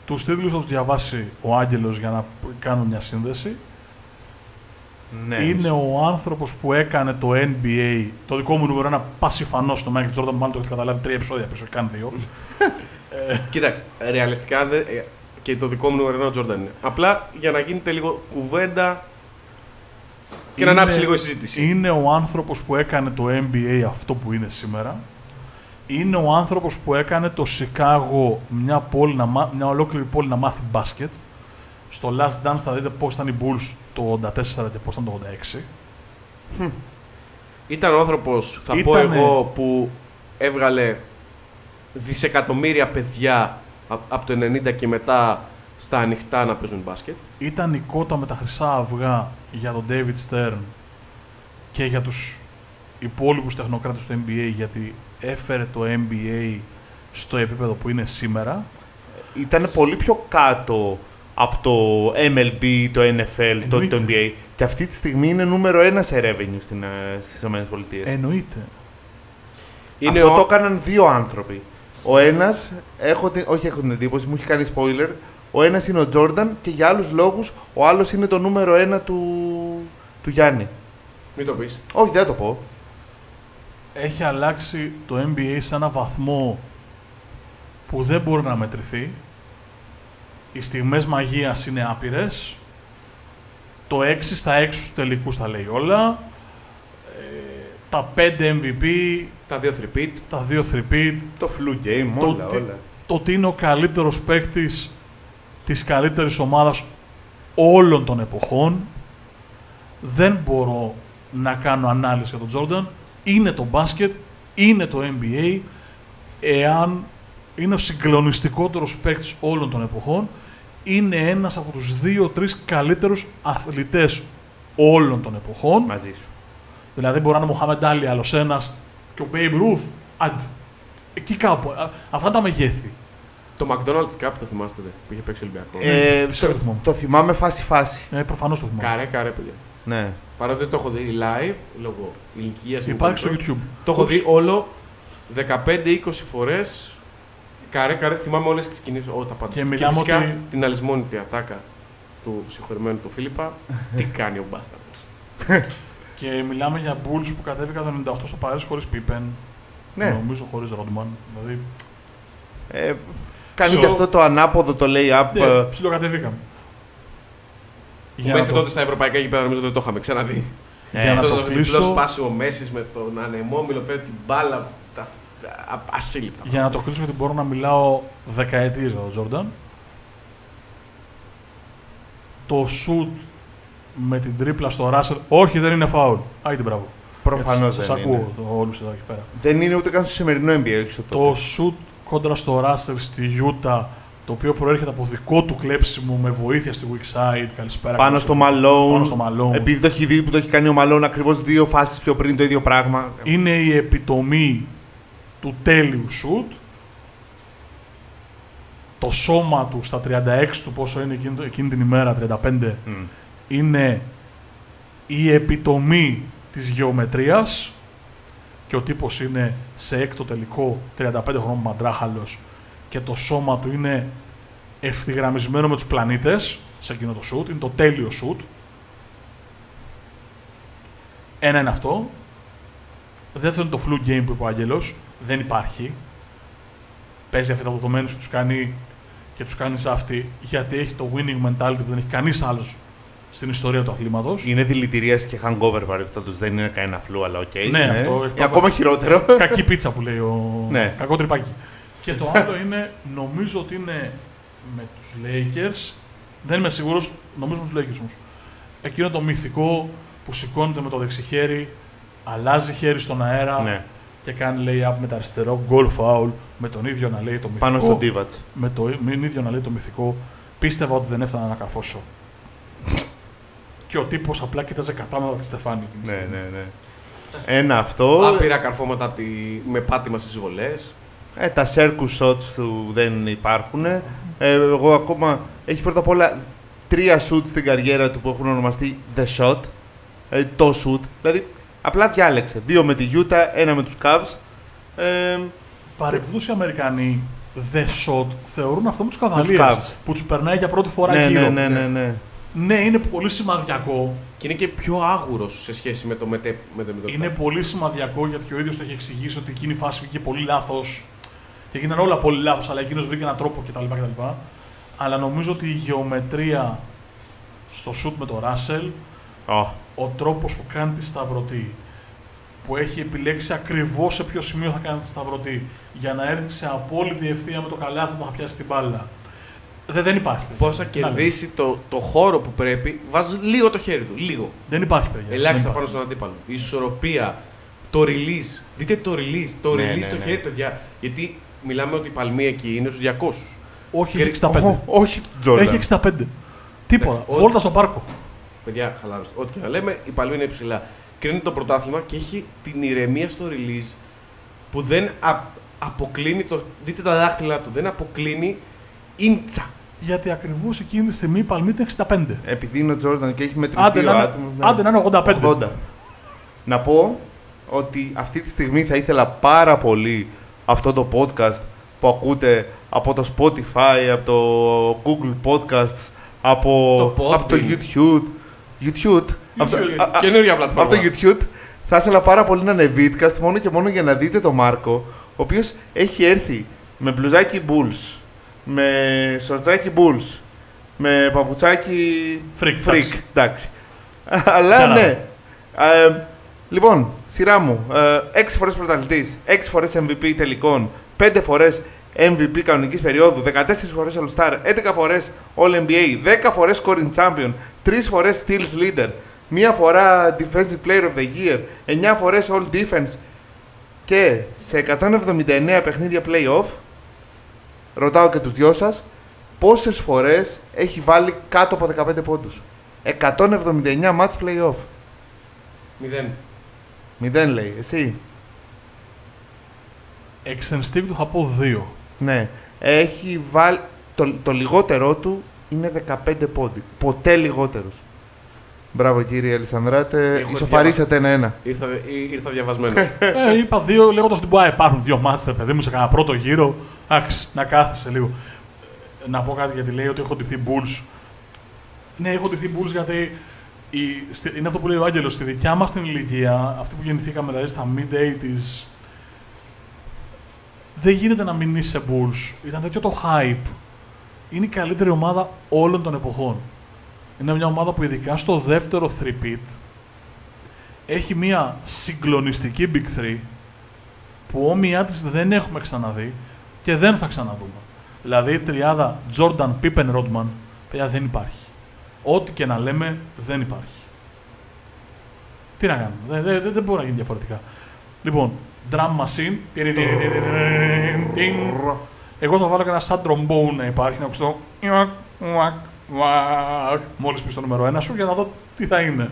Τους τίτλους θα τους διαβάσει ο Άγγελος για να κάνω μια σύνδεση. ναι, είναι ο άνθρωπος που έκανε το NBA. Το δικό μου νούμερο ένα πασιφανός στο Michael Jordan. Μάλλον το έχετε καταλάβει τρία επεισόδια πίσω, όχι καν δύο. Κοίταξε, ρεαλιστικά δεν- ε, και το δικό μου νούμερο ένα ο Τζόρνταν είναι. Απλά για να γίνεται λίγο κουβέντα και να Είναι- ανάψει λίγο η συζήτηση. Είναι ο άνθρωπος που έκανε το NBA αυτό που είναι σήμερα. Είναι ο άνθρωπος που έκανε το Σικάγο μια, πόλη να, μά- μια ολόκληρη πόλη να μάθει μπάσκετ. Στο Last Dance θα δείτε πώς ήταν οι Bulls το 84 και πώς ήταν το 86. Ήταν ο άνθρωπος, θα πω Ήτανε- εγώ, που έβγαλε δισεκατομμύρια παιδιά α- από το 90 και μετά στα ανοιχτά να παίζουν μπάσκετ. Ήταν η κότα με τα χρυσά αυγά για τον David Stern και για τους υπόλοιπους τεχνοκράτες του NBA γιατί έφερε το NBA στο επίπεδο που είναι σήμερα. Ήταν πολύ πιο κάτω από το MLB, το NFL, το, Εννοείται. το NBA. Και αυτή τη στιγμή είναι νούμερο ένα σε revenue στην, ε, στις ΗΠΑ. Εννοείται. Είναι Αυτό ο... το έκαναν δύο άνθρωποι. Ο ένας, έχω την, όχι έχω την εντύπωση, μου έχει κάνει spoiler. Ο ένας είναι ο Τζόρνταν και για άλλους λόγους ο άλλος είναι το νούμερο ένα του, του Γιάννη. Μην το πεις. Όχι, δεν θα το πω. Έχει αλλάξει το NBA σε ένα βαθμό που δεν μπορεί να μετρηθεί. Οι στιγμές μαγείας είναι άπειρες. Το 6 στα 6 του τελικούς τα λέει όλα. Ε, τα 5 MVP, Τα δύο repeat. τα 2 3 Το flu game, Το όλα, τι- όλα. το ότι είναι ο καλύτερος παίκτης της καλύτερης ομάδας όλων των εποχών. Δεν μπορώ να κάνω ανάλυση για τον Τζόρνταν. Είναι το μπάσκετ, είναι το NBA. Εάν είναι ο συγκλονιστικότερος παίκτης όλων των εποχών, είναι ένας από τους δύο-τρεις καλύτερους αθλητές όλων των εποχών. Μαζί σου. Δηλαδή μπορεί να είναι ο Μοχάμεντ Άλι, άλλος ένας και ο Babe Ruth. Άντε. Εκεί κάπου. Α, Αυτά τα μεγέθη. Το McDonald's Cup το θυμάστε δε, που είχε παίξει ο Ολυμπιακό. Ε, ξέρω, το, θυμάμαι. το θυμάμαι φάση-φάση. Ε, Προφανώς το θυμάμαι. Καρέ, καρέ, παιδιά. Ναι. Παρότι δεν το έχω δει live, λόγω ηλικίας. Υπάρχει στο YouTube. Το έχω Ούψ. δει όλο 15-20 φορές. Καρέ, καρέ, θυμάμαι όλες τις κινήσεις. Όλα τα πάντα. Και μιλάμε φυσικά ότι- την αλυσμόνητη ατάκα του συγχωρημένου του Φίλιππα. τι κάνει ο Μπάσταρδος. Και μιλάμε για Bulls που κατέβηκαν το 98 στο Παρίσι χωρίς Pippen. ναι. Νομίζω χωρίς Rodman. Δηλαδή. Ε, κάνει So- και αυτό το ανάποδο το lay-up. Ναι, ε, ψιλοκατεβήκαμε. Που Για μέχρι να το, τότε στα ευρωπαϊκά γήπεδα νομίζω δεν το είχαμε ξαναδεί. για να Αυτό το το διπλός κλείσω, σπάσιμο Μέσης με τον ανεμόμυλο φέρει την μπάλα. Τα α- ασύλληπτα. για να το κλείσω γιατί μπορώ να μιλάω δεκαετίες για τον Τζόρνταν. Το shoot με την τρίπλα στο Russell, όχι δεν είναι φάουλ. Άγιε μπράβο. Προφανώς Σας δεν ακούω είναι. το, όλους εδώ εκεί πέρα. Δεν είναι ούτε καν στο σημερινό NBA, όχι στο Το τότε. shoot κόντρα στο Russell στη Utah, το οποίο προέρχεται από δικό του κλέψιμο με βοήθεια στη weak side. Καλησπέρα. Πάνω καλώς στο ήρθατε. Malone. Πάνω στο Malone. Επειδή το έχει δει που το έχει κάνει ο Malone ακριβώς δύο φάσεις πιο πριν το ίδιο πράγμα. Είναι η επιτομή του τέλειου shoot. Το σώμα του στα 36 του, πόσο είναι εκείνη, εκείνη την ημέρα, 35, Μμ. είναι η επιτομή της γεωμετρίας και ο τύπος είναι σε έκτο τελικό 35 χρόνων μαντράχαλος και το σώμα του είναι ευθυγραμμισμένο με τους πλανήτες σε εκείνο το shoot, είναι το τέλειο shoot. Ένα είναι αυτό. Δεύτερον το flu game που είπε ο Άγγελος, δεν υπάρχει. Παίζει αυτή τα δεδομένη σου, τους κάνει και τους κάνει αυτή γιατί έχει το winning mentality που δεν έχει κανείς άλλος στην ιστορία του αθλήματος. Είναι δηλητηρίαση και hangover παρεπτόντω. Δεν είναι κανένα flu, αλλά οκ. Ναι, αυτό έχει Ε, ακόμα χειρότερο. Κακή πίτσα που λέει ο. Ναι. Κακό τρυπάκι. Και το άλλο είναι, νομίζω ότι είναι με τους Lakers. Δεν είμαι σίγουρος, νομίζω με τους Lakers όμως. Εκείνο το μυθικό που σηκώνεται με το δεξιχέρι, αλλάζει χέρι στον αέρα ναι. και κάνει lay-up με το αριστερό, goal foul, με τον ίδιο να λέει το μυθικό. Πάνω στον Divac. με, το, με τον ίδιο να λέει το μυθικό. Πίστευα ότι δεν έφτανα να καρφώσω. και ο τύπος απλά κοίταζε κατάματα τη Στεφάνη. εκείνη τη Ναι, στιγμή. ναι, ναι. Ένα αυτό. Άπειρα καρφώματα απ' τη- με πάτημα στις βολές. Ε, τα circus shots του δεν υπάρχουν. Ε, εγώ ακόμα. Έχει πρώτα απ' όλα τρία shoot στην καριέρα του που έχουν ονομαστεί The Shot. Ε, το shoot. Δηλαδή, απλά διάλεξε. Δύο με τη Utah, ένα με τους Cavs. Ε, Παρεμπιπτόντως οι Αμερικανοί The Shot θεωρούν αυτό με τους τους καβαλίε. Cavs. Που τους περνάει για πρώτη φορά ναι, γύρω. ναι, ναι, ναι, ναι. Ναι, είναι πολύ σημαδιακό. Και είναι και πιο άγουρος σε σχέση με το μετέ. Με το, με το Είναι πολύ σημαδιακό γιατί και ο ίδιος το έχει εξηγήσει ότι εκείνη η φάση βγήκε πολύ λάθος. Και έγιναν όλα πολύ λάθος, αλλά εκείνος βρήκε έναν τρόπο κτλ. κτλ. Αλλά νομίζω ότι η γεωμετρία στο shoot με τον Ράσελ, Ω, ο τρόπος που κάνει τη σταυρωτή, που έχει επιλέξει ακριβώς σε ποιο σημείο θα κάνει τη σταυρωτή, για να έρθει σε απόλυτη ευθεία με το καλάθι που θα πιάσει την μπάλα. Δεν, δεν υπάρχει. Πώς θα κερδίσει το, το χώρο που πρέπει, βάζεις λίγο το χέρι του. Λίγο. Δεν υπάρχει, παιδιά. Ελάχιστα Δεν πάνω υπάρχει. στον αντίπαλο. Η ισορροπία, το release. Δείτε το release. Το Ναι, release ναι, στο ναι. χέρι, παιδιά. Γιατί μιλάμε ότι η παλμή εκεί είναι στους 200. Όχι, Και- έχει 65. Ω, όχι Jordan. Έχει 65. Τίποτα. Εντάξει, ό,τι- Βόλτα στο πάρκο. Παιδιά, χαλάρωστε. Ό,τι και να λέμε, η παλμή είναι υψηλά. Κρίνει το πρωτάθλημα και έχει την ηρεμία στο release που δεν α- αποκλίνει το. Δείτε τα δάχτυλα του, δεν αποκλίνει ίντσα. Γιατί ακριβώς εκείνη τη στιγμή η παλμή ήταν 65. Επειδή είναι ο Jordan και έχει μετρηθεί Άντε ο να, είναι, άτομος, ναι. άντε να είναι 85. 80. Να πω ότι αυτή τη στιγμή θα ήθελα πάρα πολύ αυτό το podcast που ακούτε από το Spotify, από το Google Podcasts, από Το από το Podbean. YouTube. YouTube. από το- YouTube. α- α- Καινούργια πλατφόρμα. από το YouTube θα ήθελα πάρα πολύ να είναι Vidcast μόνο και μόνο για να δείτε τον Μάρκο, ο οποίος έχει έρθει με μπλουζάκι Bulls, με σορτζάκι Bulls, με παπουτσάκι Freak, εντάξει. εντάξει. Αλλά Καλά. ναι. Ε, λοιπόν, σειρά μου. Ε, 6 φορές πρωταθλητής, 6 φορές MVP τελικών, 5 φορές MVP κανονικής περίοδου, 14 φορές All-Star, 11 φορές All-NBA, 10 φορές Scoring Champion, 3 φορές Steals Leader, μία φορά Defensive Player of the Year, 9 φορές All Defense και σε 179 παιχνίδια Playoff, ρωτάω και τους δυο σας, πόσες φορές έχει βάλει κάτω από 15 πόντους; 179 match playoff. Μηδέν. Μηδέν λέει. Εσύ. Εξ ενστίκτου θα πω δύο. Ναι. Έχει βάλει... Το, το λιγότερό του είναι 15 πόντι. Ποτέ λιγότερος. Μπράβο κύριε Ελισανδράτε. Έχω Ισοφαρίσατε ένα-ένα. Ήρθα, ή- ήρθα διαβασμένος. ε, είπα δύο λέγοντας ότι μπορεί να υπάρχουν δύο μάτσε, παιδί μου, σε κανένα πρώτο γύρο. Εντάξει, να κάθεσαι λίγο. Ε, Να πω κάτι γιατί λέει ότι έχω ντυθεί Bulls. Ναι, έχω ντυθεί Bulls γιατί η, στη- είναι αυτό που λέει ο Άγγελος, στη δικιά μας την ηλικία, αυτή που γεννηθήκαμε δηλαδή στα mid-80s, δεν γίνεται να μην είσαι Bulls. Ήταν τέτοιο το hype. Είναι η καλύτερη ομάδα όλων των εποχών. Είναι μια ομάδα που ειδικά στο δεύτερο 3-pit έχει μια συγκλονιστική Big 3 που όμοιά της δεν έχουμε ξαναδεί και δεν θα ξαναδούμε. Δηλαδή η τριάδα Jordan, Pippen, Rodman, παιδιά δεν υπάρχει. Ό,τι και να λέμε δεν υπάρχει. Τι να κάνουμε, δεν, δεν, δεν, δεν μπορεί να γίνει διαφορετικά. Λοιπόν, drum machine. Εγώ θα βάλω και ένα σαν trombone να υπάρχει, να ακουστώ. Μόλις πει το νούμερο ένα σου για να δω τι θα είναι.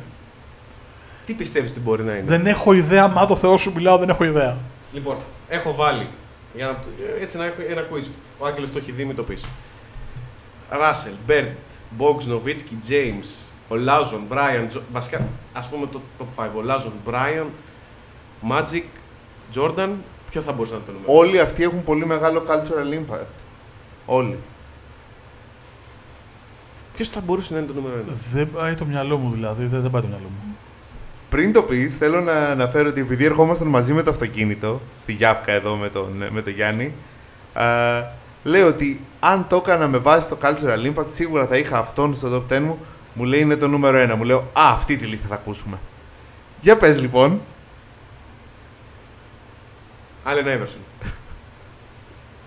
Τι πιστεύεις ότι μπορεί να είναι; Δεν έχω ιδέα, μα το Θεό σου μιλάω, δεν έχω ιδέα. Λοιπόν, έχω βάλει. Για να, έτσι να έχω ένα quiz. Ο Άγγελος το έχει δει, μην το πεις. Ράσελ, Μπέρντ, Μπόγκς, Νοβίτσκι, Τζέιμς, Ολάζουον, Μπράιαντ, Τζο- βασικά ας πούμε το top 5. Ολάζουον, Μπράιαντ, Μάτζικ, Τζόρνταν, ποιο θα μπορούσε να είναι το νούμερο; Όλοι αυτοί έχουν πολύ μεγάλο cultural impact. Όλοι. Ποιος θα μπορούσε να είναι το νούμερο 1. Δεν πάει το μυαλό μου δηλαδή, δεν, δεν πάει το μυαλό μου. Πριν το πεις, θέλω να αναφέρω ότι επειδή ερχόμασταν μαζί με το αυτοκίνητο, στη Γιάφκα εδώ με τον, με τον Γιάννη, α, λέω ότι αν το έκανα με βάση το cultural impact, σίγουρα θα είχα αυτόν στο top 10 μου. Μου λέει είναι το νούμερο 1. Μου λέω Α, αυτή τη λίστα θα ακούσουμε. Για πες λοιπόν. Άλεν Άιβερσον.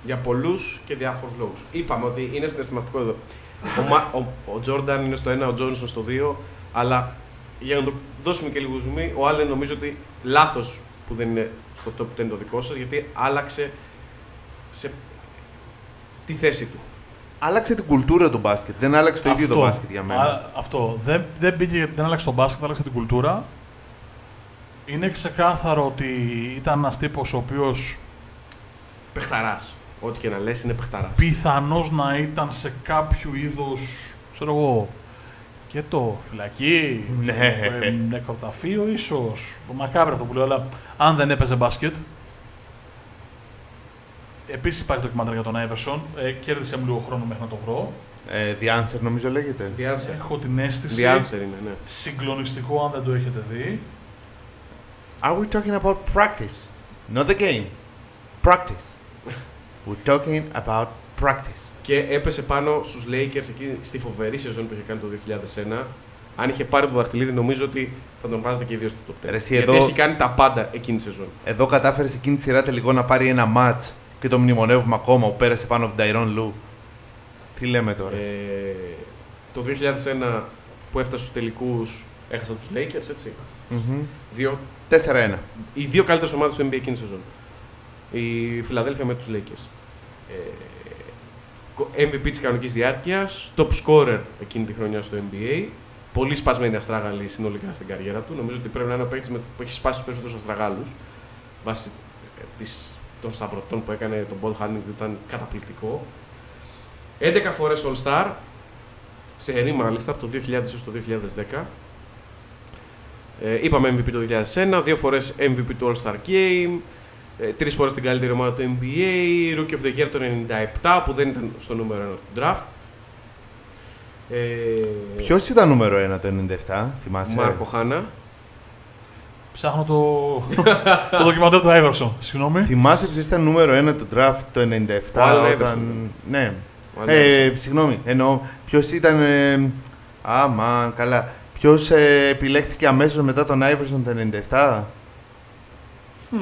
Για πολλούς και διάφορους λόγους. Είπαμε ότι είναι συναισθηματικό εδώ. Ο, Μα- ο, ο Τζόρνταν είναι στο 1, ο Τζόνσον στο 2, αλλά για να το δώσουμε και λίγο ζουμί, ο Άλεν νομίζω ότι λάθος που δεν είναι στο top 10 το δικό σας, γιατί άλλαξε σε τη θέση του. Άλλαξε την κουλτούρα του μπάσκετ. Δεν άλλαξε το ίδιο το μπάσκετ για μένα. Α, αυτό. Δεν, δεν, πήγε, δεν άλλαξε το μπάσκετ, άλλαξε την κουλτούρα. Είναι ξεκάθαρο ότι ήταν ένας τύπος ο οποίος Πεχταρά. Ό,τι και να λες είναι πεχταρά. πιθανώς να ήταν σε κάποιο είδος. ξέρω εγώ. Και το φυλακή, Ναι. ε, νεκροταφείο ίσως. Μακάβριο αυτό που λέω, αλλά αν δεν έπαιζε μπάσκετ. Επίσης υπάρχει ντοκιμαντέρ για τον Άιβερσον. Ε, κέρδισε μου λίγο χρόνο μέχρι να το βρω. Ε, The Answer νομίζω λέγεται. The answer. Έχω την αίσθηση. The answer είναι, ναι. Συγκλονιστικό αν δεν το έχετε δει. Are we talking about practice? Not the game. Practice. We're talking about practice. Και έπεσε πάνω στους Lakers εκεί στη φοβερή σεζόν που είχε κάνει το 2001. Αν είχε πάρει το δαχτυλίδι, νομίζω ότι θα τον βάζετε και οι δύο στο top 10. Ρε, εσύ Γιατί εδώ- έχει κάνει τα πάντα εκείνη τη σεζόν. Εδώ κατάφερες εκείνη τη σειρά τελικό να πάρει ένα match και το μνημονεύουμε ακόμα που πέρασε πάνω από τον Ταϊρόν Λου. Τι λέμε τώρα; Ε, το 2001 που έφτασε στους τελικούς έχασαν τους Lakers, έτσι. Μμμ. Δύο, 4-1. οι δύο καλύτερες ομάδες του NBA εκείνη τη σεζόν. Η Φιλαδέλφια με τους Lakers. Ε, κο- MVP της κανονικής διάρκειας, top scorer εκείνη τη χρονιά στο NBA. Πολύ σπασμένη αστράγαλη συνολικά στην καριέρα του. Νομίζω ότι πρέπει να είναι ο παίκτης με- που έχει σπάσει τους περισσότερους αστραγάλους. Βάσει ε, της, των σταυρωτών που έκανε τον ball handling ήταν καταπληκτικό. 11 φορές All Star, σε ερή μάλιστα, από το 2000 έως το 2010. Ε, είπαμε MVP το 2001, δύο φορές MVP του All Star Game, ε, τρεις φορές την καλύτερη ομάδα του NBA, Rookie of the Year το 97 που δεν ήταν στο νούμερο 1 του draft. Ε, Ποιος ήταν νούμερο 1 το 97, θυμάσαι; Μάρκο Χάνα. Ψάχνω το, το ντοκιμαντέρ του Άιβερσον. Συγγνώμη. Θυμάσαι ποιος ήταν νούμερο 1 του draft το 97 Ο Allen όταν... Iverson. Ναι. Ο Allen Ε, συγγνώμη, εννοώ ποιος ήταν... Ε, α, μα, καλά. Ποιος ε, επιλέχθηκε αμέσως μετά τον Άιβερσον το 97. Hm. Ε,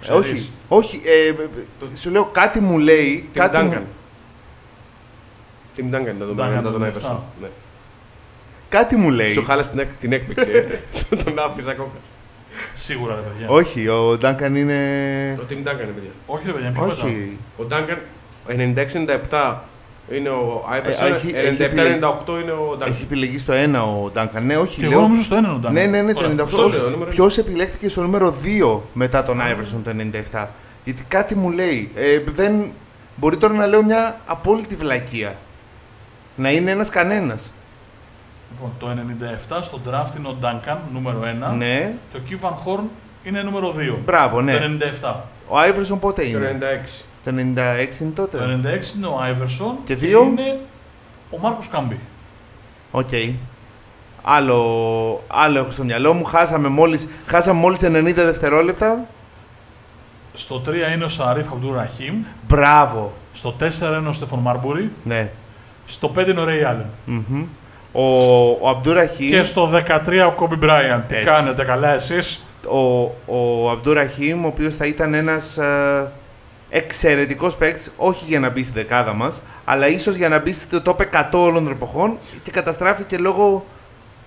Ξέρεις. όχι, όχι. Ε, ε, ε, σου λέω κάτι μου λέει. Tim κάτι μου- Duncan. Tim Duncan ήταν το Duncan μετά τον το Iverson. 97. Ναι. Κάτι μου λέει. Σου χάλασε την, έκ- την έκπληξη. ε. τον άφησα ακόμα. Σίγουρα, ρε παιδιά. Όχι, ο Ντάνκαν είναι. Το Tim Duncan είναι παιδιά. Όχι, ρε παιδιά, πιο μετά. Όχι. Ο Duncan 96-97 είναι ο Iverson, Ε, έχει- έχει επιλεγεί- 97-98 είναι ο Duncan. Έχει επιλεγεί στο 1 ο Ντάνκαν. Ναι, όχι. Και λέω- εγώ νομίζω στο ένα είναι ο Duncan. Ναι, ναι, ναι, το Ωραία. 98. Αυτό λέω, νούμερο Ποιος επιλέχθηκε στο νούμερο 2 μετά τον Άιβερσον το 97. Γιατί κάτι μου λέει. Ε, δεν... Μπορεί τώρα να λέω μια απόλυτη βλακεία. Να είναι ένας κανένας. Λοιπόν, το 97 στο draft είναι ο Duncan, νούμερο 1. Ναι, Και ο Keith Van Horn είναι νούμερο 2. μπράβο, ναι. Το 97. Ο Άιβερσον πότε Το είναι. 96. Το 96 είναι τότε. Το 96 είναι ο Άιβερσον. Και δύο; είναι ο Μάρκος Κάμπι. Οκ. Άλλο, άλλο έχω στο μυαλό μου. Χάσαμε μόλις, χάσαμε μόλις 90 δευτερόλεπτα. Στο 3 είναι ο Σαρίφ Αμπντούρ Ραχίμ. Μπράβο. Στο 4 είναι ο Στεφόν Μάρμπουρι. Ναι. Στο 5 είναι ο Ρέι Άλεν. Μμμ. Ο, ο Αμπτουραχήμ, Και στο 13 ο Κόμπι Μπράιαν. Τι Έτσι. κάνετε καλά εσείς; ο, ο Αμπτουραχήμ, ο οποίος θα ήταν ένας ε, εξαιρετικός παίκτης, όχι για να μπει στη δεκάδα μας, αλλά ίσως για να μπει στο top 100 όλων των εποχών και καταστράφηκε λόγω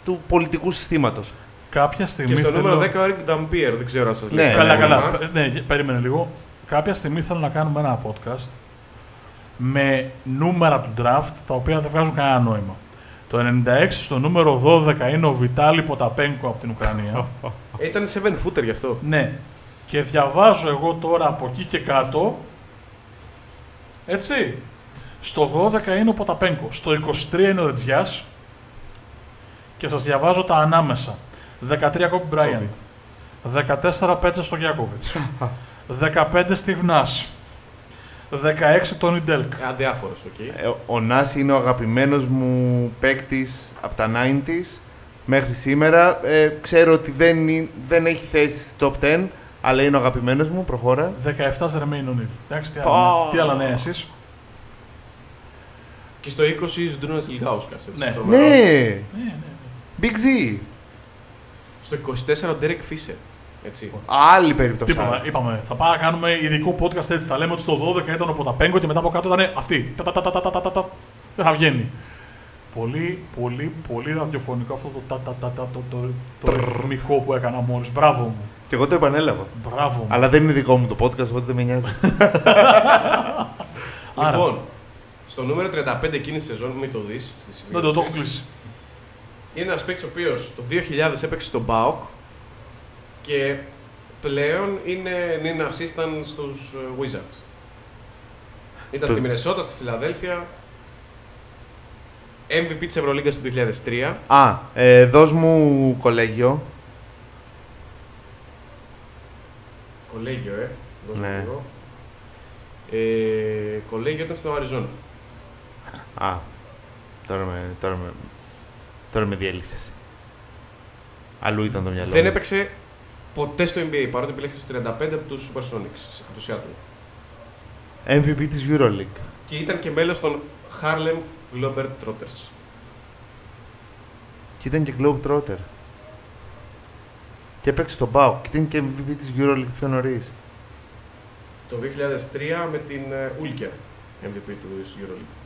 του πολιτικού συστήματος. Κάποια στιγμή Και στο θέλω... νούμερο 10 ο Eric Dampier, δεν ξέρω αν σας λέει. Ναι, Καλά, ναι, καλά. ναι. Πε- Ναι, γε- περίμενε λίγο. Κάποια στιγμή θέλω να κάνουμε ένα podcast με νούμερα του draft τα οποία δεν βγάζουν κανένα νόημα. Το 96 στο νούμερο 12 είναι ο Βιτάλη Ποταπένκο από την Ουκρανία. Ε, Ήταν 7 footer γι' αυτό. ναι. Και διαβάζω εγώ τώρα από εκεί και κάτω. Έτσι. Στο 12 είναι ο Ποταπένκο. Στο 23 είναι ο Ρετζιάς. Και σας διαβάζω τα ανάμεσα. 13 Κόμπι Μπράιαντ. 14 Πέτζα Στογιάκοβιτς. 15 Steve Nash. 16 Τόνι Ντελκ. Ε, Αδιάφορος, οκ. Ε, ο Νάση είναι ο αγαπημένος μου παίκτης από τα 90s μέχρι σήμερα. Ε, ξέρω ότι δεν, είναι- δεν έχει θέση στη top 10, αλλά είναι ο αγαπημένος μου. Προχώρα. 17 Ζερμέιν Ονίλ. Εντάξει, τι Πω. άλλα, τι άλλα νέα εσείς; Και στο 20 Ζιντρούνας Ιλγκάουσκας. έτσι, Ναι. τρομερό. Ναι! Ναι, ναι. Big Z! Στο 24 ο Derek Fisher. Έτσι. Άλλη περίπτωση. Τίποτα, είπαμε. Θα πάμε να κάνουμε ειδικό podcast έτσι. Θα λέμε ότι στο 12 ήταν ο Ποταπέγκο και μετά από κάτω ήταν αυτή. Τα, τα, τα, τα, τα, τα, τα, τα. Δεν θα βγαίνει. Πολύ, πολύ, πολύ ραδιοφωνικό αυτό το τα, τα, τα, τα, το, το, το ρυθμικό που έκανα μόλις. Μπράβο μου. Και εγώ το επανέλαβα. Μπράβο μου. Αλλά δεν είναι δικό μου το podcast, οπότε δεν με νοιάζει. Άρα. Λοιπόν, στο νούμερο 35 εκείνη τη σεζόν, μην το δεις στη Δεν σημεία. το, το έχω κλείσει. Είναι ένας παίκτης ο οποίος το 2000 έπαιξε στον Μπάουκ και πλέον είναι, είναι assistant στους ε, Wizards. Ήταν Το- στη Μινεσότα, στη Φιλαδέλφια. MVP της Ευρωλίγκας του 2003. Α, ε, δώσ' μου κολέγιο. Κολέγιο, ε. Δώσ' μου Ναι. λίγο. Ε, κολέγιο ήταν στο Αριζόνα. Α, τώρα με, τώρα με, τώρα με διέλυσες. Αλλού ήταν το μυαλό Δεν μου. έπαιξε ποτέ στο NBA παρότι επιλέχθηκε στο 35 από τους Supersonics από το Seattle. MVP της EuroLeague. Και ήταν και μέλος των Harlem Globetrotters. Και ήταν και Globetrotter. Και έπαιξε στον Πάο. Και ήταν και MVP της EuroLeague πιο νωρίς. Το 2003 με την ε, Ulker MVP του EuroLeague.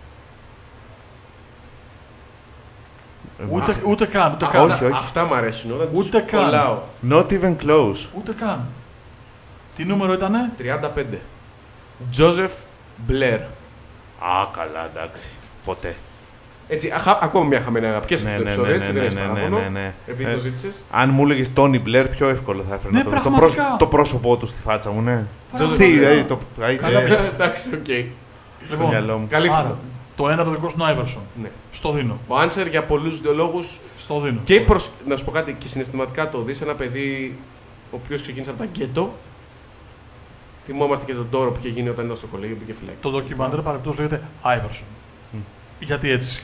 Ούτε, ούτε καν. Ούτε Α, καν. όχι, όχι. Αυτά μου αρέσουν. Όταν τους Ούτε καν. κολλάω. Not even close. Ούτε καν. Τι νούμερο ήτανε; 35. Joseph Blair. Α, καλά, εντάξει. Ποτέ. Έτσι, αχα, ακόμα μια χαμένη αγάπη. Και σε Ναι, αυτό το ναι, επεισόδιο, ναι, έτσι, ναι, δεν ναι, έχεις ναι, παράπονο. ναι, ναι. Επειδή Ε, το ζήτησες. Αν μου έλεγες Tony Blair, πιο εύκολο θα έφερνα Ναι, το, το, πραγματικά. πρόσ- το πρόσωπό του στη φάτσα μου, ναι. Joseph Τι, Blair. ε, το, ε, Καλά, ε, Εντάξει, οκ. στο μυαλό μου. Καλή άρα, φορά. Το ένα το δικό σου Άιβερσον. Ναι. Στο δίνω. Ο Answer για πολλούς ιδεολόγους Στο δίνω. και προς, να σου πω κάτι και συναισθηματικά το δεις ένα παιδί ο οποίος ξεκίνησε από τα γκέτο. Θυμόμαστε και τον ντόρο που είχε γίνει όταν ήταν στο κολέγιο, μπήκε φυλακή. Το ντοκιμαντέρ παρεπτός λέγεται Άιβερσον. Μμ. Γιατί έτσι.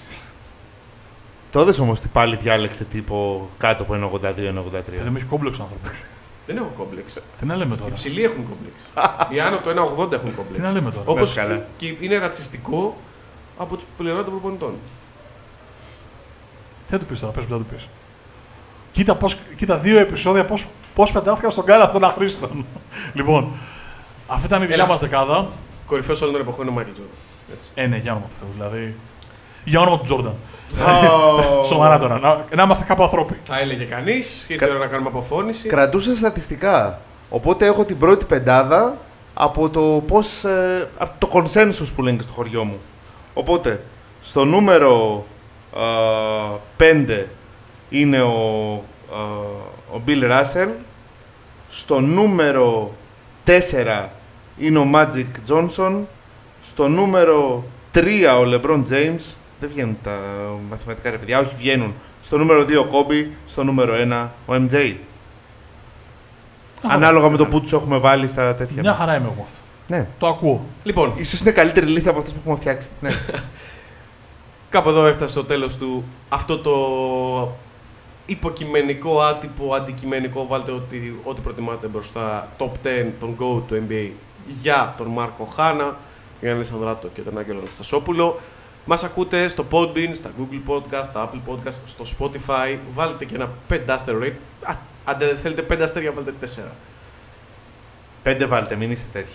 Το δες όμως τι πάλι διάλεξε τύπο κάτω από 1,82-1,83. Ε, δεν με έχει κόμπλεξ ο άνθρωπος. Δεν έχω κόμπλεξ. Τι να λέμε Οι τώρα. ψηλοί έχουν κόμπλεξ. Οι άνω το 1,80 έχουν Τι κόμπλεξ. να λέμε τώρα. Όπως Λες καλά. και είναι ρατσιστικό από τους πλευρά των προπονητών. Τι θα του πεις τώρα, πες μου, τι θα του πεις. Κοίτα, πώς, κοίτα δύο επεισόδια πώς πώς πετάχτηκαν στον κάνα των αχρήστων. λοιπόν, αυτή ήταν η δικιά Έλα. μας δεκάδα. Κορυφαίος όλων των εποχών είναι ο Μάικλ Τζόρνταν. Έτσι. Ε, ναι, για όνομα του Θεού. Δηλαδή. Για όνομα του Τζόρνταν. Σοβαρά τώρα. Να, να είμαστε κάπου ανθρώποι. Θα έλεγε κανείς, ήρθε η ώρα να κάνουμε αποφώνηση. Κρατούσα στατιστικά. Οπότε έχω την πρώτη πεντάδα από το πώς, ε, από το consensus που λένε και στο χωριό μου. Οπότε, στο νούμερο 5 είναι ο, α, ο Bill Russell. Στο νούμερο 4 είναι ο Magic Johnson. Στο νούμερο 3 ο LeBron James. Δεν βγαίνουν τα μαθηματικά ρε παιδιά, όχι βγαίνουν. Στο νούμερο 2 ο Kobe, στο νούμερο 1 ο MJ. Ανάλογα με το που τους έχουμε βάλει στα τέτοια. Μια χαρά είμαι εγώ με αυτό. Ναι. Το ακούω. Λοιπόν, Ίσως είναι καλύτερη λίστα από αυτές που έχουμε φτιάξει. ναι. κάπου εδώ έφτασε στο τέλος του αυτό το υποκειμενικό, άτυπο, αντικειμενικό. Βάλτε ό,τι, ό,τι προτιμάτε μπροστά. Top 10 των Go του NBA για τον Μάρκο Χάνα, για τον Αλessandro και τον Άγγελο Αναστασόπουλο. Μας ακούτε στο Podbean, στα Google Podcast, στα Apple Podcast, στο Spotify. Βάλτε και ένα πεντάστερο rate. Α, αν δεν θέλετε πέντε αστέρια, βάλτε τέσσερα. Πέντε βάλτε, μην είστε τέτοιοι.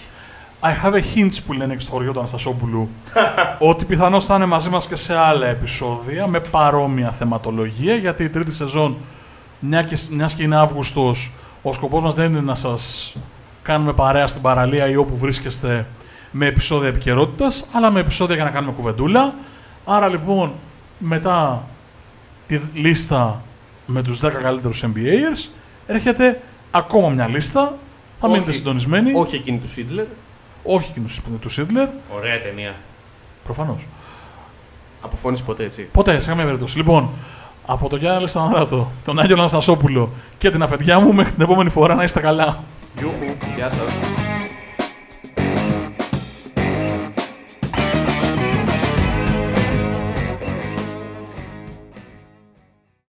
I have a hint που λένε και στο χωριό του Αναστασόπουλου ότι πιθανώς θα είναι μαζί μας και σε άλλα επεισόδια με παρόμοια θεματολογία γιατί η τρίτη σεζόν μια και, μιας και είναι Αύγουστος ο σκοπός μας δεν είναι να σας κάνουμε παρέα στην παραλία ή όπου βρίσκεστε με επεισόδια επικαιρότητας, αλλά με επεισόδια για να κάνουμε κουβεντούλα. Άρα λοιπόν μετά τη λίστα με τους 10 καλύτερους NBAers έρχεται ακόμα μια λίστα. Θα Όχι. μείνετε συντονισμένοι. Όχι εκείνη του Σίτλερ. Όχι εκείνους του Σίτλερ, Ωραία ταινία. προφανώς. Αποφώνηση ποτέ έτσι; Ποτέ, σε καμία περίπτωση. Λοιπόν, από τον Γιάννη Αλεξανδράτο, τον Άγγελο Αναστασόπουλο και την αφεντιά μου, μέχρι την επόμενη φορά να είστε καλά. Γιούχου. Γεια σας.